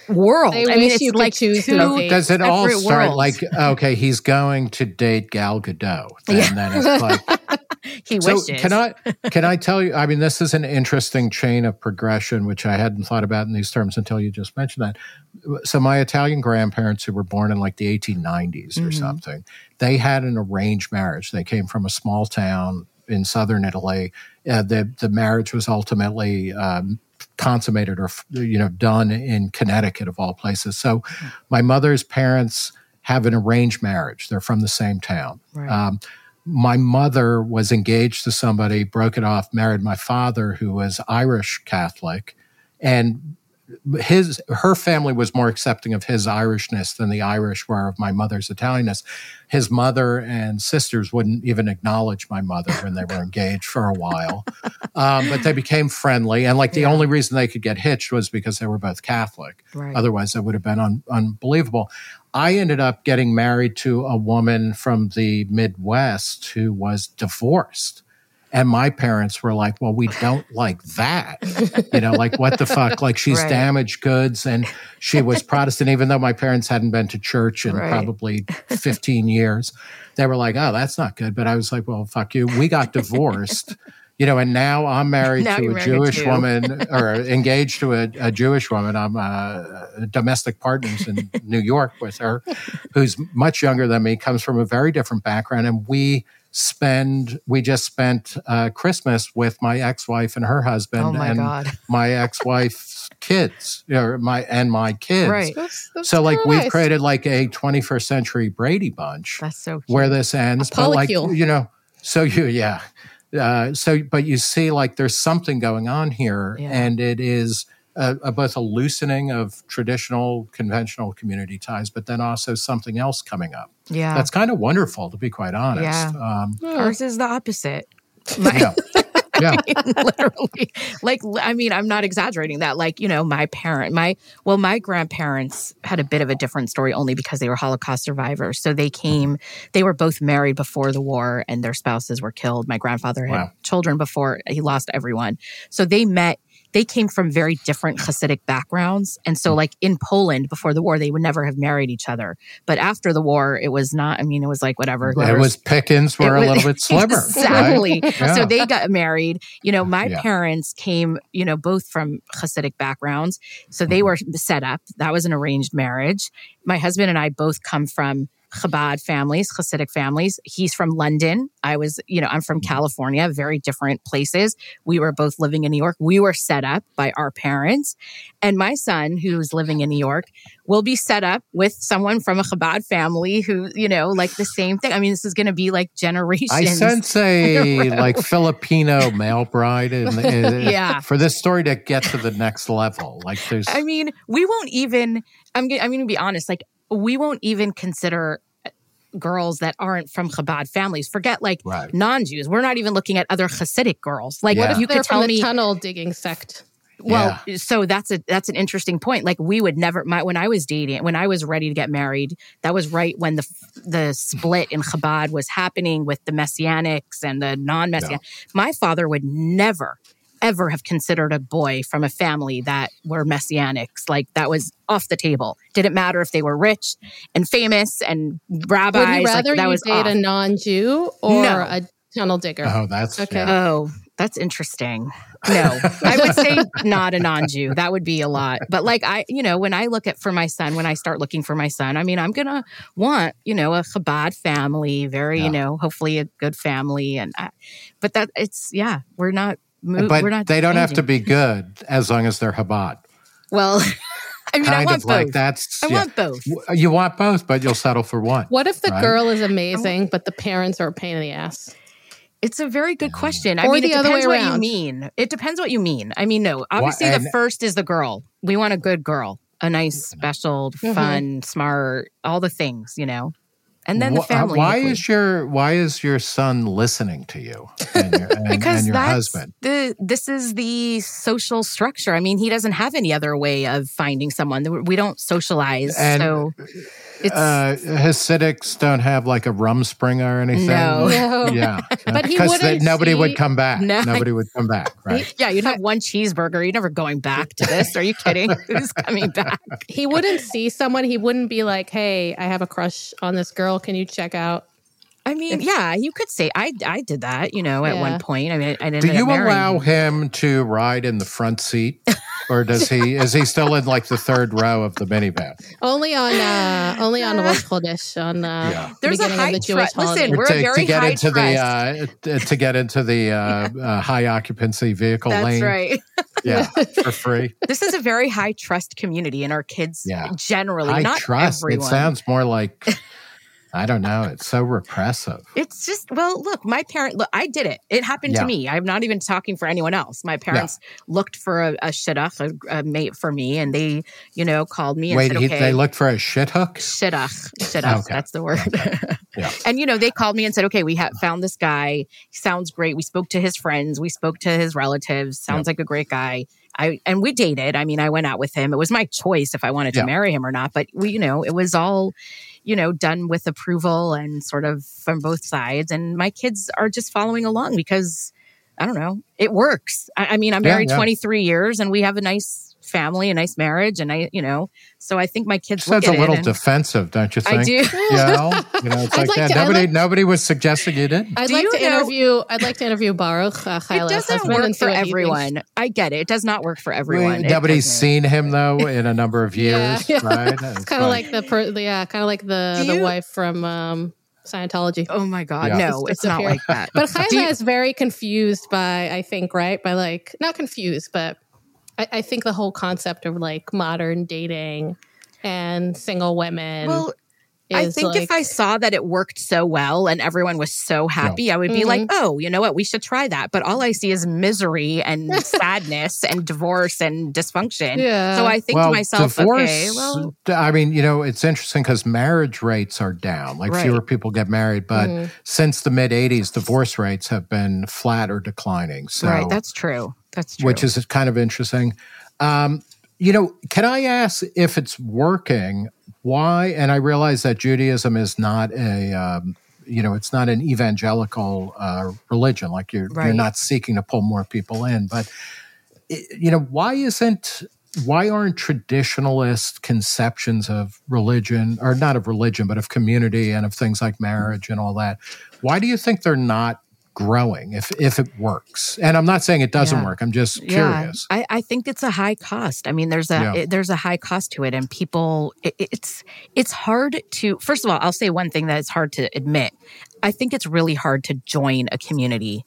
world. They I mean, it's you like two to. Does it all start worlds. like okay, he's going to date Gal Gadot, and Yeah. then it's like he so wishes. can I can I tell you? I mean, this is an interesting chain of progression, which I hadn't thought about in these terms until you just mentioned that. So my Italian grandparents, who were born in like the 1890s or Mhm. something, they had an arranged marriage. They came from a small town in southern Italy. Uh, the the marriage was ultimately um, consummated or you know done in Connecticut of all places. So my mother's parents have an arranged marriage. They're from the same town. Right. Um, my mother was engaged to somebody, broke it off, married my father, who was Irish Catholic, and his her family was more accepting of his Irishness than the Irish were of my mother's Italianness. His mother and sisters wouldn't even acknowledge my mother when they were engaged for a while, um, but they became friendly. And like the Yeah. only reason they could get hitched was because they were both Catholic. right. Otherwise, that would have been un- unbelievable. I ended up getting married to a woman from the Midwest who was divorced. And my parents were like, well, we don't like that. You know, like, what the fuck? Like, she's Right. damaged goods and she was Protestant, even though my parents hadn't been to church in Right. probably 15 years. They were like, oh, that's not good. But I was like, well, fuck you. We got divorced. You know, and now I'm married Now to a married Jewish too. woman or engaged to a, a Jewish woman. I'm uh, domestic partners in New York with her, who's much younger than me, comes from a very different background. And we spend, we just spent uh, Christmas with my ex wife and her husband oh my and God. my ex wife's kids, or my, and my kids. Right. That's- that's So, like, we've nice. created like a 21st century Brady bunch That's so cute. where this ends. But like you know, so you yeah. Uh, so, but you see, like there's something going on here, Yeah. and it is a, a, both a loosening of traditional, conventional community ties, but then also something else coming up. yeah. That's kind of wonderful, to be quite honest. Yeah. Um, Ours is the opposite. My- yeah, yeah, literally like i mean i'm not exaggerating that like you know my parent my well my grandparents had a bit of a different story only because they were holocaust survivors. So they came they were both married before the war and their spouses were killed. My grandfather had Wow. children before he lost everyone. So they met they came from very different Hasidic backgrounds. And so, like in Poland before the war, they would never have married each other. But after the war, it was not, I mean, it was like whatever. it was Pickens were it a little bit slimmer. Exactly. right? Yeah. So they got married. You know, my Yeah. parents came, you know, both from Hasidic backgrounds. So they Mhm. were set up. That was an arranged marriage. My husband and I both come from Chabad families, Hasidic families. He's from London. I was, you know, I'm from mm-hmm. California, very different places. We were both living in New York. We were set up by our parents. And my son, who's living in New York, will be set up with someone from a Chabad family who, you know, like the same thing. I mean, this is going to be like generations. I sense a like Filipino male bride in, in, Yeah. for this story to get to the next level. Like there's I mean, we won't even. I'm. I'm going to be honest. Like, we won't even consider uh, girls that aren't from Chabad families. Forget like right. non-Jews. We're not even looking at other Hasidic girls. Like, Yeah. if you They're could from tell the me, tunnel digging sect. well, so that's a that's an interesting point. Like, we would never. My when I was dating, when I was ready to get married, that was right when the the split in Chabad was happening with the Messianics and the non-Messianic. My father would never ever have considered a boy from a family that were messianics. Like that was off the table. Didn't matter if they were rich and famous and rabbis. Would you like, rather that you was date off. a non-Jew or No. a tunnel digger? Oh, that's Okay. yeah. Oh, That's interesting. No, I would say not a non Jew. That would be a lot. But like, I, you know, when I look at for my son, when I start looking for my son, I mean, I'm going to want, you know, a Chabad family, very, Yeah. you know, hopefully a good family. And, I, but that it's, yeah, we're not, mo- but we're not, they don't have to be good as long as they're Chabad. Well, I mean, I want of both. like that's I yeah. want both. You want both, but you'll settle for one. What if the Right. girl is amazing, but the parents are a pain in the ass? It's a very good question. I Or mean, the it other depends way what you mean. It depends what you mean. I mean, no, obviously the and- first is the girl. We want a good girl, a nice, special, Mhm. fun, smart, all the things, you know. And then the uh, family. Why is your Why is your son listening to you and your, and, because and your that's husband? the this is the social structure. I mean, he doesn't have any other way of finding someone. We don't socialize, And, so it's Uh, Hasidics don't have like a Rumspringa or anything. No. No. Yeah, But because they- wouldn't nobody would come back. No. Nobody would come back. Right. yeah. You'd have one cheeseburger. You're never going back to this. Are you kidding? Who's coming back? He wouldn't see someone. He wouldn't be like, "Hey, I have a crush on this girl. Can you check out?" I mean, yeah, you could say I I did that, you know, at Yeah. one point. I mean, I didn't. Do you allow him to ride in the front seat, or does he? is he still in like the third row of the minivan? Only on uh only on Rosh Chodesh on uh, Yeah. the There's a beginning high of the Jewish trust- listen. We're a to, very to get high into the uh, to get into the uh, uh, high occupancy vehicle That's lane, right. yeah, for free. This is a very high trust community, and our kids Yeah. generally, I not trust. everyone. It sounds more like I don't know. It's so repressive. It's just well, look, my parent. Look, I did it. It happened Yeah. to me. I'm not even talking for anyone else. My parents looked for a, a shidduch, a, a mate for me, and they, you know, called me and Wait, said, he, "Okay." they looked for a hook. Shidduch, shidduch. Okay. That's the word. Yeah. And you know, they called me and said, "Okay, we have found this guy. He sounds great. We spoke to his friends. We spoke to his relatives. Sounds like a great guy." I and we dated. I mean, I went out with him. It was my choice if I wanted to Yeah. marry him or not. But we, you know, it was all, you know, done with approval and sort of from both sides. And my kids are just following along because I don't know, it works. I, I mean, I'm Yeah, married yeah. 23 years, and we have a nice family, a nice marriage, and I, you know, so I think my kids look Sounds a little it. and- defensive, don't you think? I do. You know, you know, it's like, like yeah, to- nobody, like- nobody was suggesting you did. I'd Do like to know- interview. I'd like to interview Baruch uh, It doesn't work for what he everyone. I get it. It does not work for everyone. We- It nobody's seen him though in a number of years, yeah. right? It's kind of like the per, the, yeah, kind of like the Do the you- wife from um, Scientology. Oh my god, Yeah. no, It's it's, not like that. But Do ChayaLeah you- is very confused by, I think, right? By like, not confused, but I, I think the whole concept of like modern dating and single women. well, is I think like, if I saw that it worked so well and everyone was so happy, I would be Mhm. like, oh, you know what? We should try that. But all I see is misery and sadness and divorce and dysfunction. Yeah. So I think well, to myself, divorce, okay, well, I mean, you know, it's interesting because marriage rates are down. Like Right. fewer people get married, but Mhm. since the mid '80s, divorce rates have been flat or declining. So, right, that's true. That's true. which is kind of interesting. Um, you know, can I ask if it's working? Why? And I realize that Judaism is not a, um, you know, it's not an evangelical uh, religion. Like you're you're not seeking to pull more people in, but you know, why isn't why aren't traditionalist conceptions of religion, or not of religion, but of community and of things like marriage and all that? Why do you think they're not growing if if it works? And I'm not saying it doesn't Yeah. work. I'm just curious. I, I think it's a high cost. I mean, there's a Yeah. it- there's a high cost to it, and people it, it's it's hard to. First of all, I'll say one thing that is hard to admit. I think it's really hard to join a community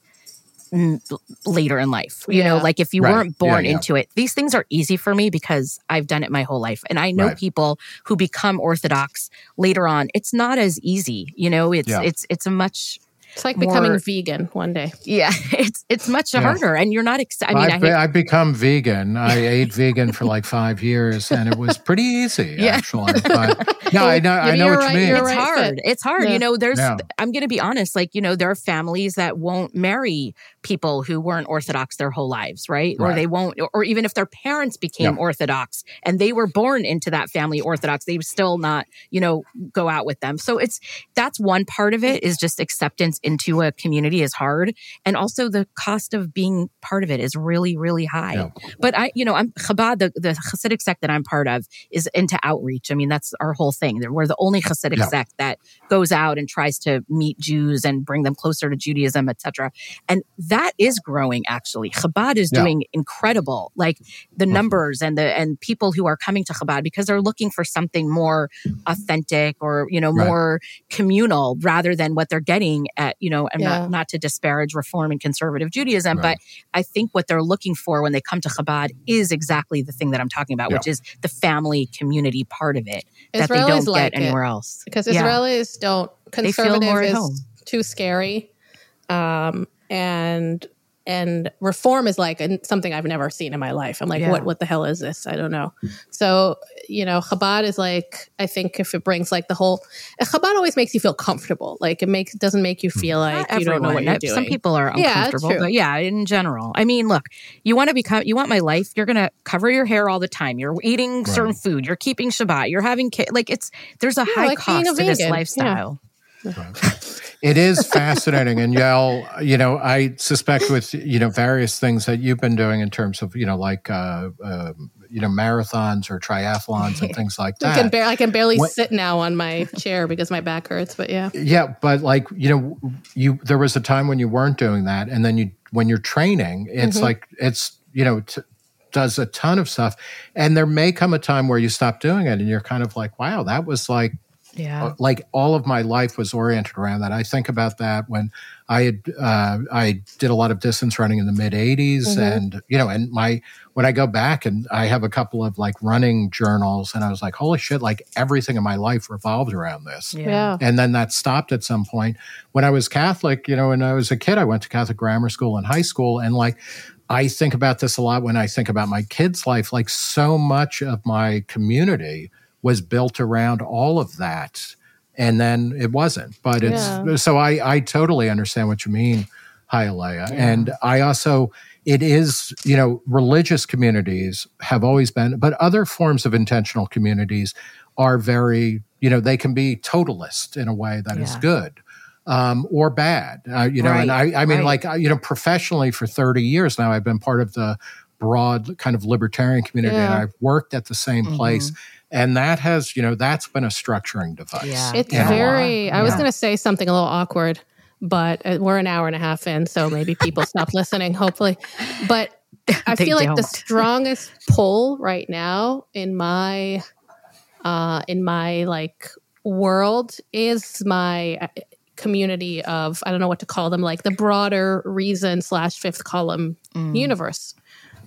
mm, later in life. You know, like if you Right. weren't born Yeah, yeah. into it, these things are easy for me because I've done it my whole life, and I know Right. people who become Orthodox later on. It's not as easy. You know, it's Yeah. it's it's a much it's like more- becoming vegan one day. yeah, it's it's much Yeah. harder, and you're not. Ex- I mean, I I've, hate I've become vegan. I ate vegan for like five years, and it was pretty easy, Yeah. actually. But no, I know, I know you're what right, you mean. it's right hard. fit. It's hard. Yeah. You know, there's, Yeah. I'm going to be honest, like, you know, there are families that won't marry people who weren't Orthodox their whole lives, right? Or they won't, or even if their parents became Yeah. Orthodox and they were born into that family Orthodox, they would still not, you know, go out with them. So it's, that's one part of it is just acceptance into a community is hard. And also the cost of being part of it is really, really high. Yeah. But I, you know, I'm Chabad, the, the Hasidic sect that I'm part of is into outreach. I mean, that's our whole thing. We're the only Hasidic yeah. sect that goes out and tries to meet Jews and bring them closer to Judaism, etc. And that is growing actually. Chabad is yeah. doing incredible. Like the numbers and the and people who are coming to Chabad because they're looking for something more authentic or, you know, right. more communal rather than what they're getting at, you know, and yeah. not, not to disparage reform and conservative Judaism, right. but I think what they're looking for when they come to Chabad is exactly the thing that I'm talking about, yeah. which is the family community part of it that they don't like get anywhere else. Because Israelis don't conservative is too scary. Um, and and reform is like something I've never seen in my life. I'm like, yeah. what what the hell is this? I don't know. So you know, Chabad is like I think if it brings like the whole Chabad always makes you feel comfortable. Like it makes doesn't make you feel like Not you don't know what you're doing. Some people are uncomfortable, yeah, but yeah, in general. I mean, look, you want to become you want my life. You're gonna cover your hair all the time. You're eating right. certain food. You're keeping Shabbat. You're having ki- like it's there's a yeah, high like cost to this lifestyle. It is fascinating, and Yael, you know, I suspect with you know various things that you've been doing in terms of you know like uh, uh, you know marathons or triathlons and things like that. I can, bar- I can barely what, sit now on my chair because my back hurts. But yeah, yeah, but like you know, you there was a time when you weren't doing that, and then you when you're training, it's mm-hmm. like it's you know. T- does a ton of stuff and there may come a time where you stop doing it and you're kind of like wow that was like yeah. Uh, like all of my life was oriented around that. I think about that when I had uh, I did a lot of distance running in the mid '80s, mm-hmm. and you know, and my when I go back and I have a couple of like running journals, and I was like, holy shit! Like everything in my life revolved around this. Yeah. And then that stopped at some point. When I was Catholic, you know, when I was a kid, I went to Catholic grammar school and high school, and like I think about this a lot when I think about my kids' life. Like so much of my community was built around all of that and then it wasn't but it's yeah. so i i totally understand what you mean ChayaLeah. Yeah. and i also it is you know religious communities have always been but other forms of intentional communities are very you know they can be totalist in a way that yeah. is good um, or bad uh, you know right. and i i mean right. like you know professionally for 30 years now i've been part of the broad kind of libertarian community yeah. and i've worked at the same mm-hmm. place and that has you know that's been a structuring device yeah. it's very i was going to say something a little awkward but uh, we're an hour and a half in so maybe people stop listening hopefully but i feel like don't. the strongest pull right now in my uh in my like world is my uh, community of i don't know what to call them like the broader reason slash fifth column mm. universe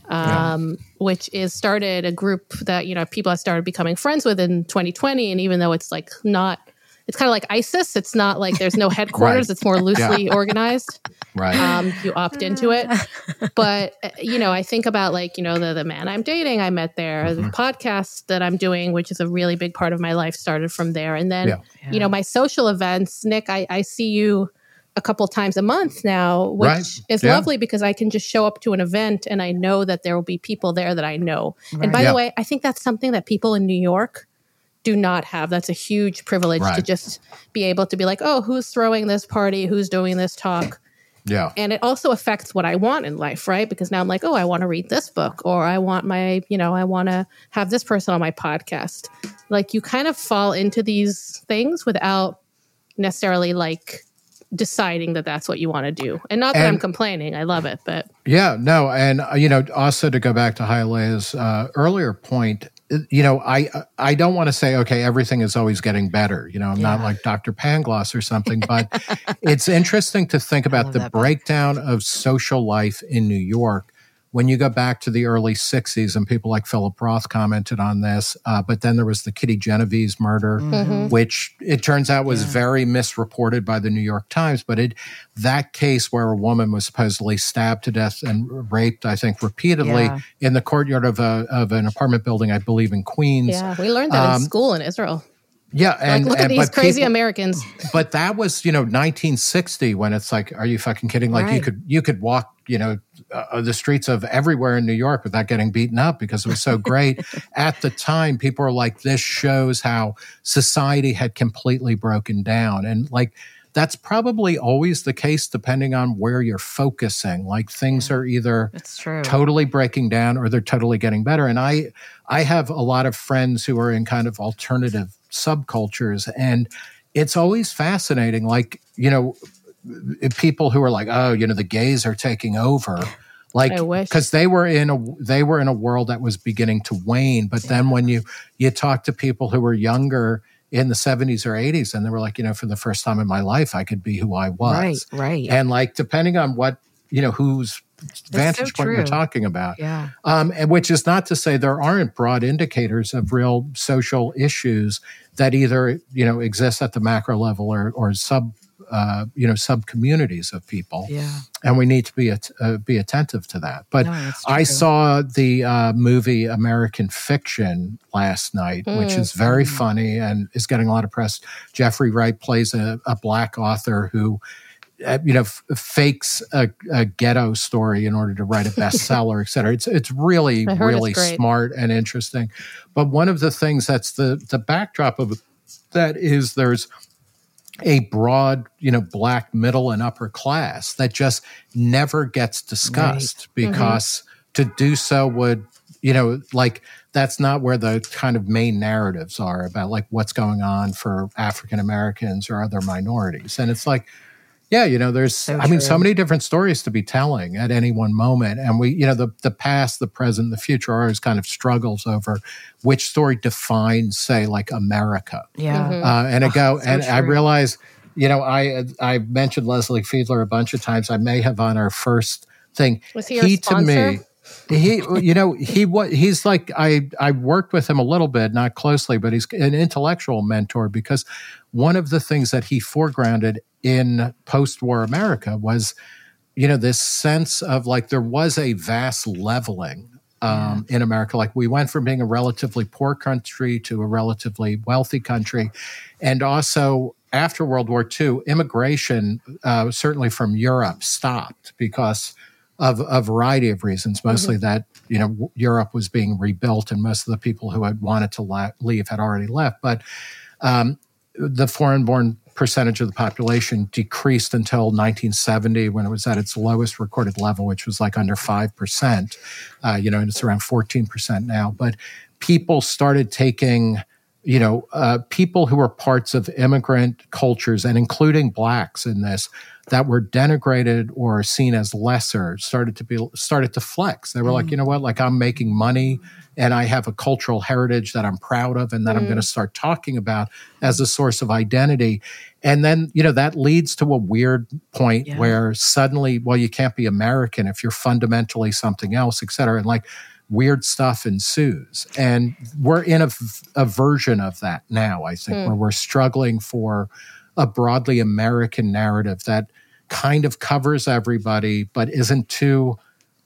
um, yeah. which is started a group that you know people have started becoming friends with in 2020. And even though it's like not, it's kind of like ISIS. It's not like there's no headquarters. right. It's more loosely yeah. organized. Right. Um, you opt into it, but uh, you know, I think about like you know the the man I'm dating. I met there. Mm-hmm. The podcast that I'm doing, which is a really big part of my life, started from there. And then yeah. you know my social events. Nick, I, I see you a couple times a month now, which right. is yeah. lovely because I can just show up to an event and I know that there will be people there that I know. Right. And by yeah. the way, I think that's something that people in New York do not have. That's a huge privilege right. to just be able to be like, oh, who's throwing this party? Who's doing this talk? Yeah. And it also affects what I want in life, right? Because now I'm like, oh, I want to read this book or I want my, you know, I want to have this person on my podcast. Like you kind of fall into these things without necessarily like deciding that that's what you want to do. And not that and, I'm complaining, I love it, but yeah, no, and uh, you know, also to go back to ChayaLeah's uh, earlier point, you know, I I don't want to say okay, everything is always getting better. You know, I'm yeah. not like Dr. Pangloss or something, but it's interesting to think about the breakdown of social life in New York when you go back to the early 60s, and people like Philip Roth commented on this, uh, but then there was the Kitty Genovese murder, mm-hmm. which it turns out was yeah. very misreported by the New York Times. But it that case where a woman was supposedly stabbed to death and raped, I think, repeatedly yeah. in the courtyard of a of an apartment building, I believe in Queens. Yeah, we learned that um, in school in Israel. Yeah, and like, look and, at these crazy people, Americans. But that was, you know, 1960 when it's like, are you fucking kidding? Like right. you could you could walk, you know, uh, the streets of everywhere in New York without getting beaten up because it was so great. At the time, people were like, this shows how society had completely broken down, and like that's probably always the case depending on where you're focusing. Like things are either totally breaking down or they're totally getting better. And I I have a lot of friends who are in kind of alternative subcultures and it's always fascinating like, you know, people who are like, "Oh, you know, the gays are taking over." Like cuz they were in a they were in a world that was beginning to wane, but then when you you talk to people who were younger in the 70s or 80s and they were like, you know, for the first time in my life I could be who I was. Right, right. And like depending on what, you know, whose vantage point true. you're talking about. yeah. Um, and which is not to say there aren't broad indicators of real social issues that either you know exist at the macro level or or sub uh, you know sub communities of people, Yeah. and we need to be at, uh, be attentive to that. But No, I saw the uh, movie American Fiction last night, which is very Mm. funny and is getting a lot of press. Jeffrey Wright plays a, a black author who uh, you know, f- fakes a, a ghetto story in order to write a bestseller, et cetera. It's it's really heard it's really smart and interesting. But one of the things that's the the backdrop of that is there's a broad, you know, black middle and upper class that just never gets discussed mm-hmm. because to do so would, you know, like that's not where the kind of main narratives are about like what's going on for African Americans or other minorities. And it's like, yeah, you know, there's, So I mean, so many different stories to be telling at any one moment. And we, you know, the, the past, the present, the future are always kind of struggles over which story defines, say, like America. Yeah. Mhm. Uh, and I go, so and I realize, you know, I I mentioned Leslie Fiedler a bunch of times. I may have on our first thing. Was he your sponsor? he, you know, he what he's like. I I worked with him a little bit, not closely, but he's an intellectual mentor because one of the things that he foregrounded in post-war America was, you know, this sense of like there was a vast leveling um, in America. Like we went from being a relatively poor country to a relatively wealthy country, and also after World War II, immigration, uh, certainly from Europe, stopped because of a variety of reasons. Mostly that you know Europe was being rebuilt, and most of the people who had wanted to la- leave had already left. But um, the foreign-born percentage of the population decreased until 1970 when it was at its lowest recorded level, which was like under 5%. Uh, you know, and it's around 14% now. But people started taking, you know, uh, people who were parts of immigrant cultures and including blacks in this that were denigrated or seen as lesser started to be started to flex. They were like, you know what, like I'm making money and I have a cultural heritage that I'm proud of and that I'm going to mm. start talking about as a source of identity. And then, you know, that leads to a weird point Yeah. where suddenly, well, you can't be American if you're fundamentally something else, et cetera. And like weird stuff ensues. And we're in a, a version of that now, I think, hmm. where we're struggling for a broadly American narrative that kind of covers everybody, but isn't too,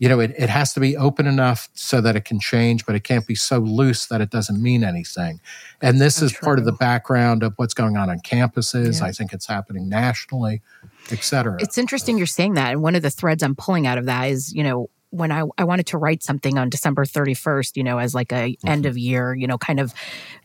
you know, it, it has to be open enough so that it can change, but it can't be so loose that it doesn't mean anything. And this is part of the background of what's going on on campuses. Yeah. I think it's happening nationally, et cetera. It's interesting you're saying that. And one of the threads I'm pulling out of that is, you know, when I, I wanted to write something on December 31st, you know, as like a Mm-hmm. end of year, you know, kind of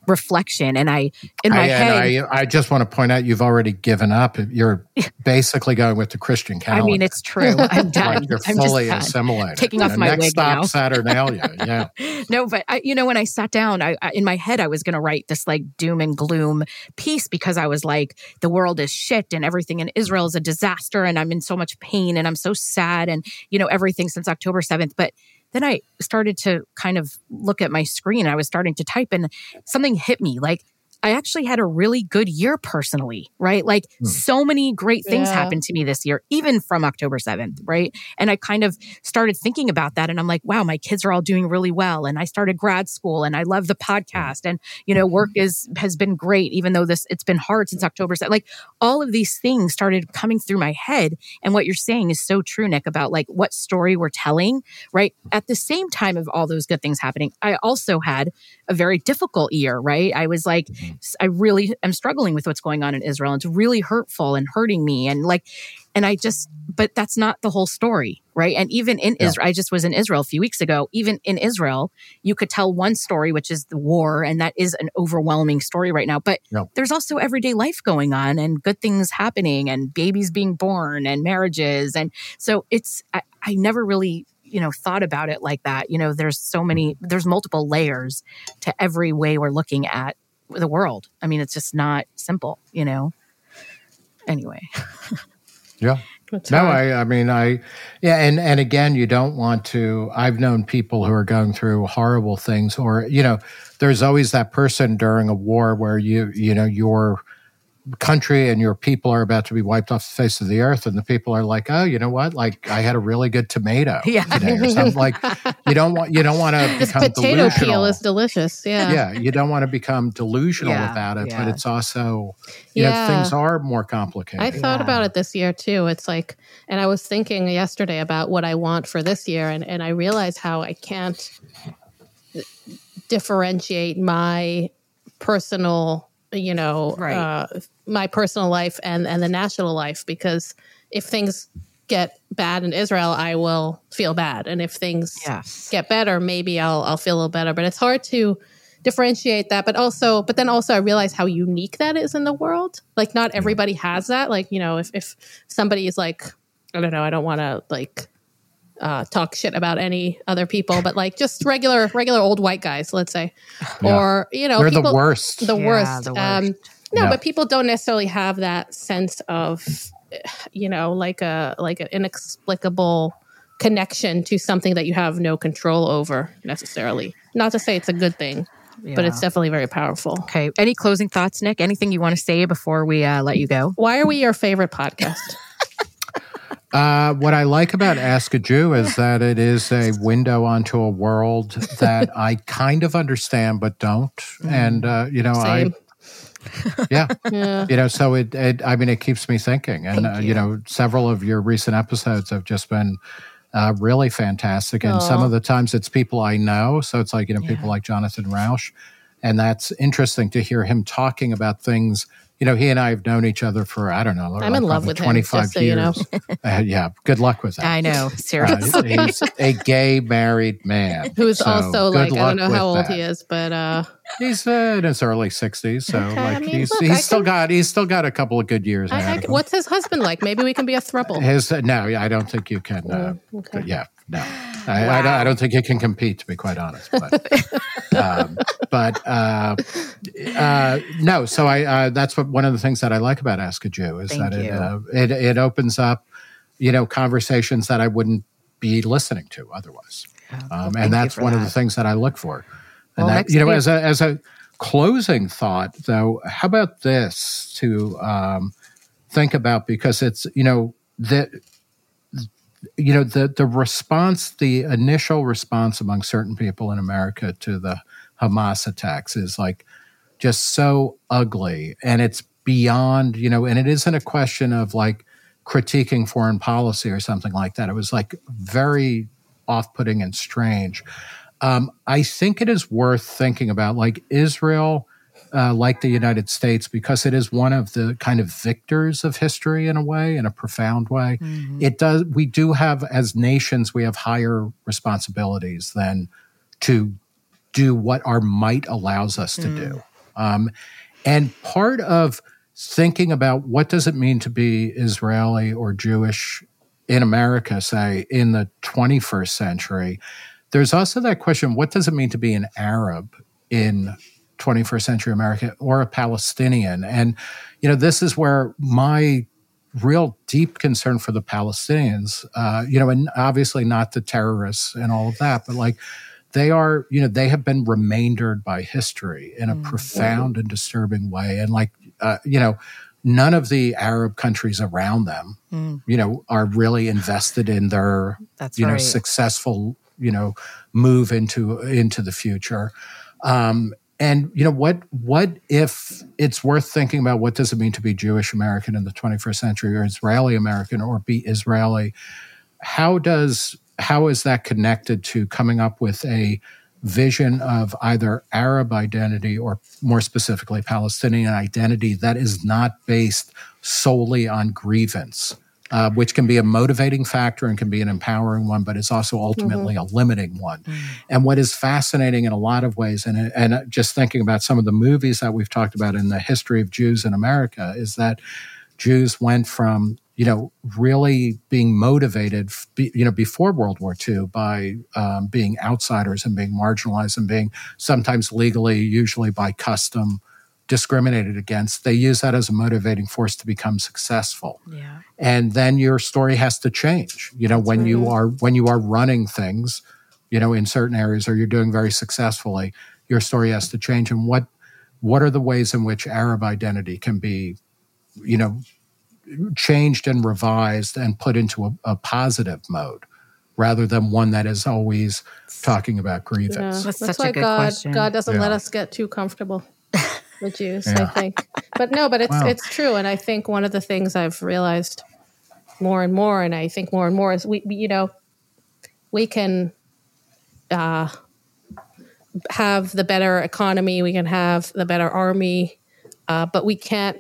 reflection. And I, in my I, head, I, I just want to point out you've already given up. You're basically going with the Christian calendar. I mean, it's true. I'm done. like you're I'm fully just assimilated. Taking You off know, my next wig stop now. Saturnalia. Yeah. no, but I, you know, when I sat down, I, I in my head I was going to write this like doom and gloom piece because I was like, the world is shit and everything in Israel is a disaster and I'm in so much pain and I'm so sad and you know everything since October seventh. But then I started to kind of look at my screen. I was starting to type and something hit me like. I actually had a really good year personally, right? Like hmm. so many great things Yeah. happened to me this year, even from October 7th, right? And I kind of started thinking about that and I'm like, wow, my kids are all doing really well. And I started grad school and I love the podcast and, you know, work mm-hmm. is, has been great, even though this, it's been hard since October 7th. Like all of these things started coming through my head. And what you're saying is so true, Nick, about like what story we're telling, right? At the same time of all those good things happening, I also had a very difficult year, right? I was like, s- I really am struggling with what's going on in Israel. And it's really hurtful and hurting me. And like, and I just, but that's not the whole story, right? And even in Yeah. Israel, I just was in Israel a few weeks ago. Even in Israel, you could tell one story, which is the war, and that is an overwhelming story right now. But Yeah. there's also everyday life going on and good things happening and babies being born and marriages. And so it's, I, I never really, you know, thought about it like that. You know, there's so many, there's multiple layers to every way we're looking at the world. I mean, it's just not simple, you know? Anyway. Yeah. It's No, hard. I, I mean, I, yeah, and and again, you don't want to. I've known people who are going through horrible things, or you know, there's always that person during a war where you, you know, your country and your people are about to be wiped off the face of the earth, and the people are like, oh, you know what? Like, I had a really good tomato Yeah. today, or something. Like, you don't want you don't want to this become potato delusional. peel is delicious. Yeah. yeah, you don't want to become delusional Yeah, about it, but it's also, you know, Yeah. things are more complicated. I thought Yeah. about it this year too. It's like, and I was thinking yesterday about what I want for this year, and, and I realized how I can't differentiate my personal, you know, Right. uh, my personal life and, and the national life because if things get bad in Israel, I will feel bad, and if things Yes. get better, maybe I'll I'll feel a little better. But it's hard to differentiate that. But also, but then also I realize how unique that is in the world. Like not everybody has that. Like, you know, if if somebody is like, I don't know, I don't want to like uh, talk shit about any other people, but like just regular regular old white guys, let's say. Yeah. Or, you know, We're the people, worst. the Yeah, worst. the Um, worst. no, but people don't necessarily have that sense of, you know, like a like an inexplicable connection to something that you have no control over necessarily. Not to say it's a good thing, but it's definitely very powerful. Okay. Any closing thoughts, Nick? Anything you want to say before we uh, let you go? Why are we your favorite podcast? Uh, what I like about Ask a Jew is that it is a window onto a world that I kind of understand but don't, and uh, you know, Same. I yeah, yeah. you know, so it, it, I mean, it keeps me thinking, and uh, you. you. know, several of your recent episodes have just been. Uh, really fantastic, and some of the times it's people I know. So it's like you know people like Jonathan Rauch, and that's interesting to hear him talking about things. You know, he and I have known each other for I don't know. I'm in love with him, twenty just five so you know. years. uh, yeah, good luck with that. I know. Uh, Seriously. he's a gay married man Who's So, also like I don't know how old that. he is, but uh He's uh, in his early sixties, so Okay, like I mean, he's look, he's I still can- got he's still got a couple of good years I, ahead I, of him. what's his husband like? Maybe we can be a throuple. His no, I don't think you can. Uh, Mm, okay. Yeah, no, I, I, don't, I don't think you can compete. To be quite honest, but um, but uh, uh, no. So I uh, that's what one of the things that I like about Ask a Jew is Thank that it, uh, it it opens up, you know, conversations that I wouldn't be listening to otherwise. Oh, Um, well, and that's one of the things that I look for. And Well, that, you know, as a as a closing thought, though, how about this to um, think about because it's you know that you know the the response, the initial response among certain people in America to the Hamas attacks is like just so ugly, and it's beyond you know, and it isn't a question of like critiquing foreign policy or something like that. It was like very off-putting and strange. Um, I think it is worth thinking about, like Israel, uh, like the United States, because it is one of the kind of victors of history in a way, in a profound way. It does. We do have, as nations, we have higher responsibilities than to do what our might allows us to do. Um, and part of thinking about what does it mean to be Israeli or Jewish in America, say in the 21st century, there's also that question what does it mean to be an Arab in 21st century America or a Palestinian? And, you know, this is where my real deep concern for the Palestinians, uh, you know, and obviously not the terrorists and all of that, but like they are, you know, they have been remaindered by history in a profound and disturbing way. And like, uh, you know, none of the Arab countries around them, you know, are really invested in their, That's you know, right. successful, you know, move into into the future. Um, and you know what? What if it's worth thinking about? What does it mean to be Jewish American in the 21st century, or Israeli American, or be Israeli? How does how is that connected to coming up with a vision of either Arab identity or more specifically Palestinian identity that is not based solely on grievance uh, which can be a motivating factor and can be an empowering one, but it's also ultimately a limiting one. And what is fascinating in a lot of ways, and, and just thinking about some of the movies that we've talked about in the history of Jews in America, is that Jews went from you know really being motivated, you know, before World War II by um, being outsiders and being marginalized and being sometimes legally, usually by custom, discriminated against. They use that as a motivating force to become successful Yeah. and then your story has to change you know when you are when you are running things you know in certain areas or you're doing very successfully your story has to change and what what are the ways in which arab identity can be you know changed and revised and put into a, a positive mode rather than one that is always talking about Yeah. grievance That's That's such a why good God question. God doesn't let us get too comfortable with Jews, I think. But no, but it's Wow. it's true, and I think one of the things I've realized more and more, and I think more and more is we, we you know we can uh, have the better economy, we can have the better army, uh, but we can't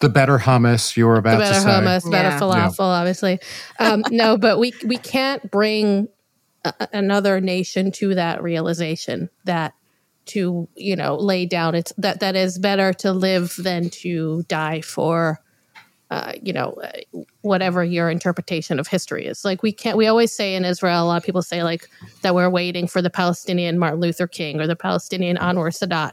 the better hummus you were about the better to say Better hummus, better Yeah. falafel, obviously. Um, no, but we we can't bring a, another nation to that realization that to you know lay down it's that that is better to live than to die for. Uh, you know, uh, whatever your interpretation of history is. Like we can't. We always say in Israel, a lot of people say like that we're waiting for the Palestinian Martin Luther King or the Palestinian Anwar Sadat,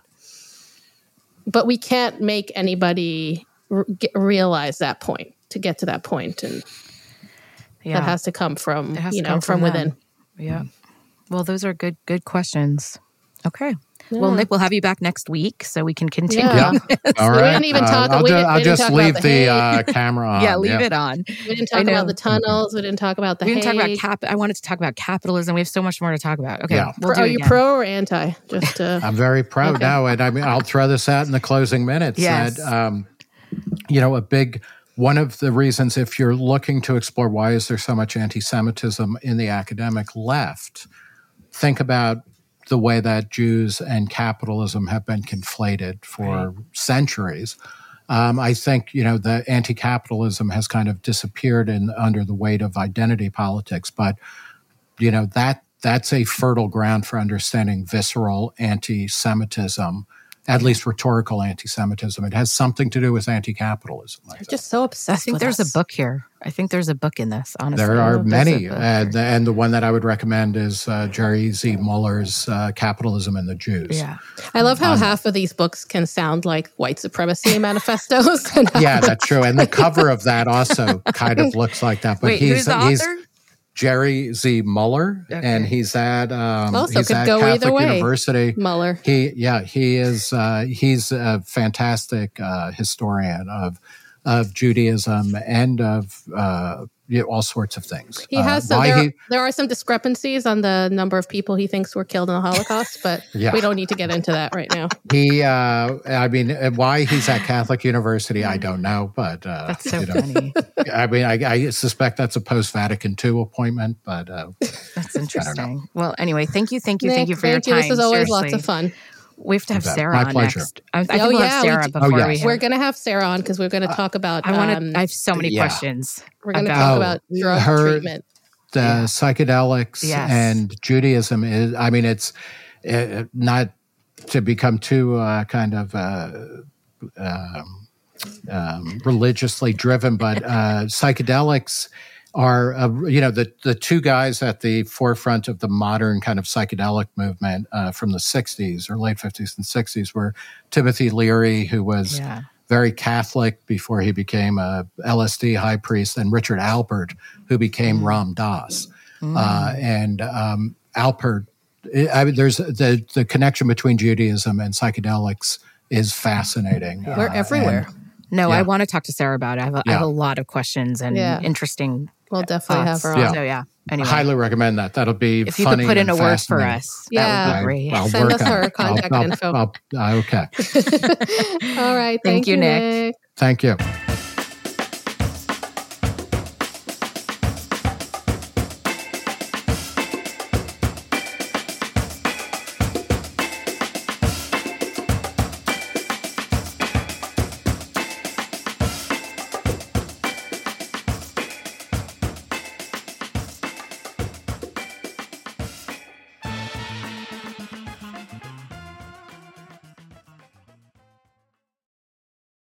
but we can't make anybody r- get, realize that point to get to that point, and Yeah. that has to come from you know from, from within. Yeah. Well, those are good good questions. Okay. Well, Nick, we'll have you back next week so we can continue. Yeah. yeah all We didn't even Uh, talk- i'll, we ju- didn't- I'll we didn't just talk leave the the, uh, camera on Yeah, leave it on. We didn't talk about the tunnels. We didn't talk about the. We didn't talk about Hague. cap. I wanted to talk about capitalism. We have so much more to talk about. Okay, Yeah. we'll Pro- are you pro or anti? Just to, I'm very proud Okay. now, and I mean, I'll throw this out in the closing minutes. Yes. That um, you know, a big one of the reasons, if you're looking to explore why is there so much anti-Semitism in the academic left, think about the way that Jews and capitalism have been conflated for centuries. Um, I think you know the anti-capitalism has kind of disappeared in under the weight of identity politics, but you know that that's a fertile ground for understanding visceral anti-Semitism, at least rhetorical anti-Semitism. It has something to do with anti-capitalism. I I'm just so obsessed. I think with there's us. a book here. I think there's a book in this. Honestly, There are many, book and, here. and the one that I would recommend is uh, Jerry Z. Muller's uh, "Capitalism and the Jews." yeah, I love how half of these books can sound like white supremacy manifestos. yeah, that's true. And the cover of that also kind of looks like that. But Wait, he's who's the he's author? Jerry Z. Muller, Okay. and he's at um, Also he's at Catholic. University. Muller. He, yeah, he is. Uh, he's a fantastic uh, historian of of Judaism and of uh, you know, all sorts of things. He Uh, has some, why there, he- there are some discrepancies on the number of people he thinks were killed in the Holocaust, but Yeah. we don't need to get into that right now. he, uh, I mean, uh, why he's at Catholic University, I don't know, but uh, That's so you know, funny. I mean, I, I suspect that's a post Vatican II appointment, but uh, That's interesting. Well, anyway, thank you, thank you, Nick, thank you for your time. This is always lots of fun. We have to have Sarah My on pleasure. next. I, I think Oh, we'll yeah, have we Sarah d- before Oh, we yes. have. We're going to have Sarah on because we're going to talk about. I want um. I have so many yeah. questions. we're going to talk Oh, about drug her- treatment. the Yeah. psychedelics Yes. and Judaism is, I mean, it's uh, not to become too uh, kind of uh, um, um, religiously driven, but uh, psychedelics are, uh, you know, the, the two guys at the forefront of the modern kind of psychedelic movement uh, from the 60s or late 50s and 60s were Timothy Leary, who was Yeah. very Catholic before he became a LSD high priest, and Richard Alpert, who became Ram Dass. Uh, and um, Alpert, I mean, there's the the connection between Judaism and psychedelics is fascinating. We're Uh, everywhere. No, I want to talk to Sarah about it. I have a, I have a lot of questions and Yeah. interesting We'll definitely have thoughts. her on. Yeah. So yeah. I Anyway, highly recommend that. That'll be if you funny could put in a word for us, Yeah. that would I- be great. I'll Send us on her it. I'll- contact I'll- info. I'll- uh, okay. All right. Thank Thank, you, you, Nick. Nick. Thank you.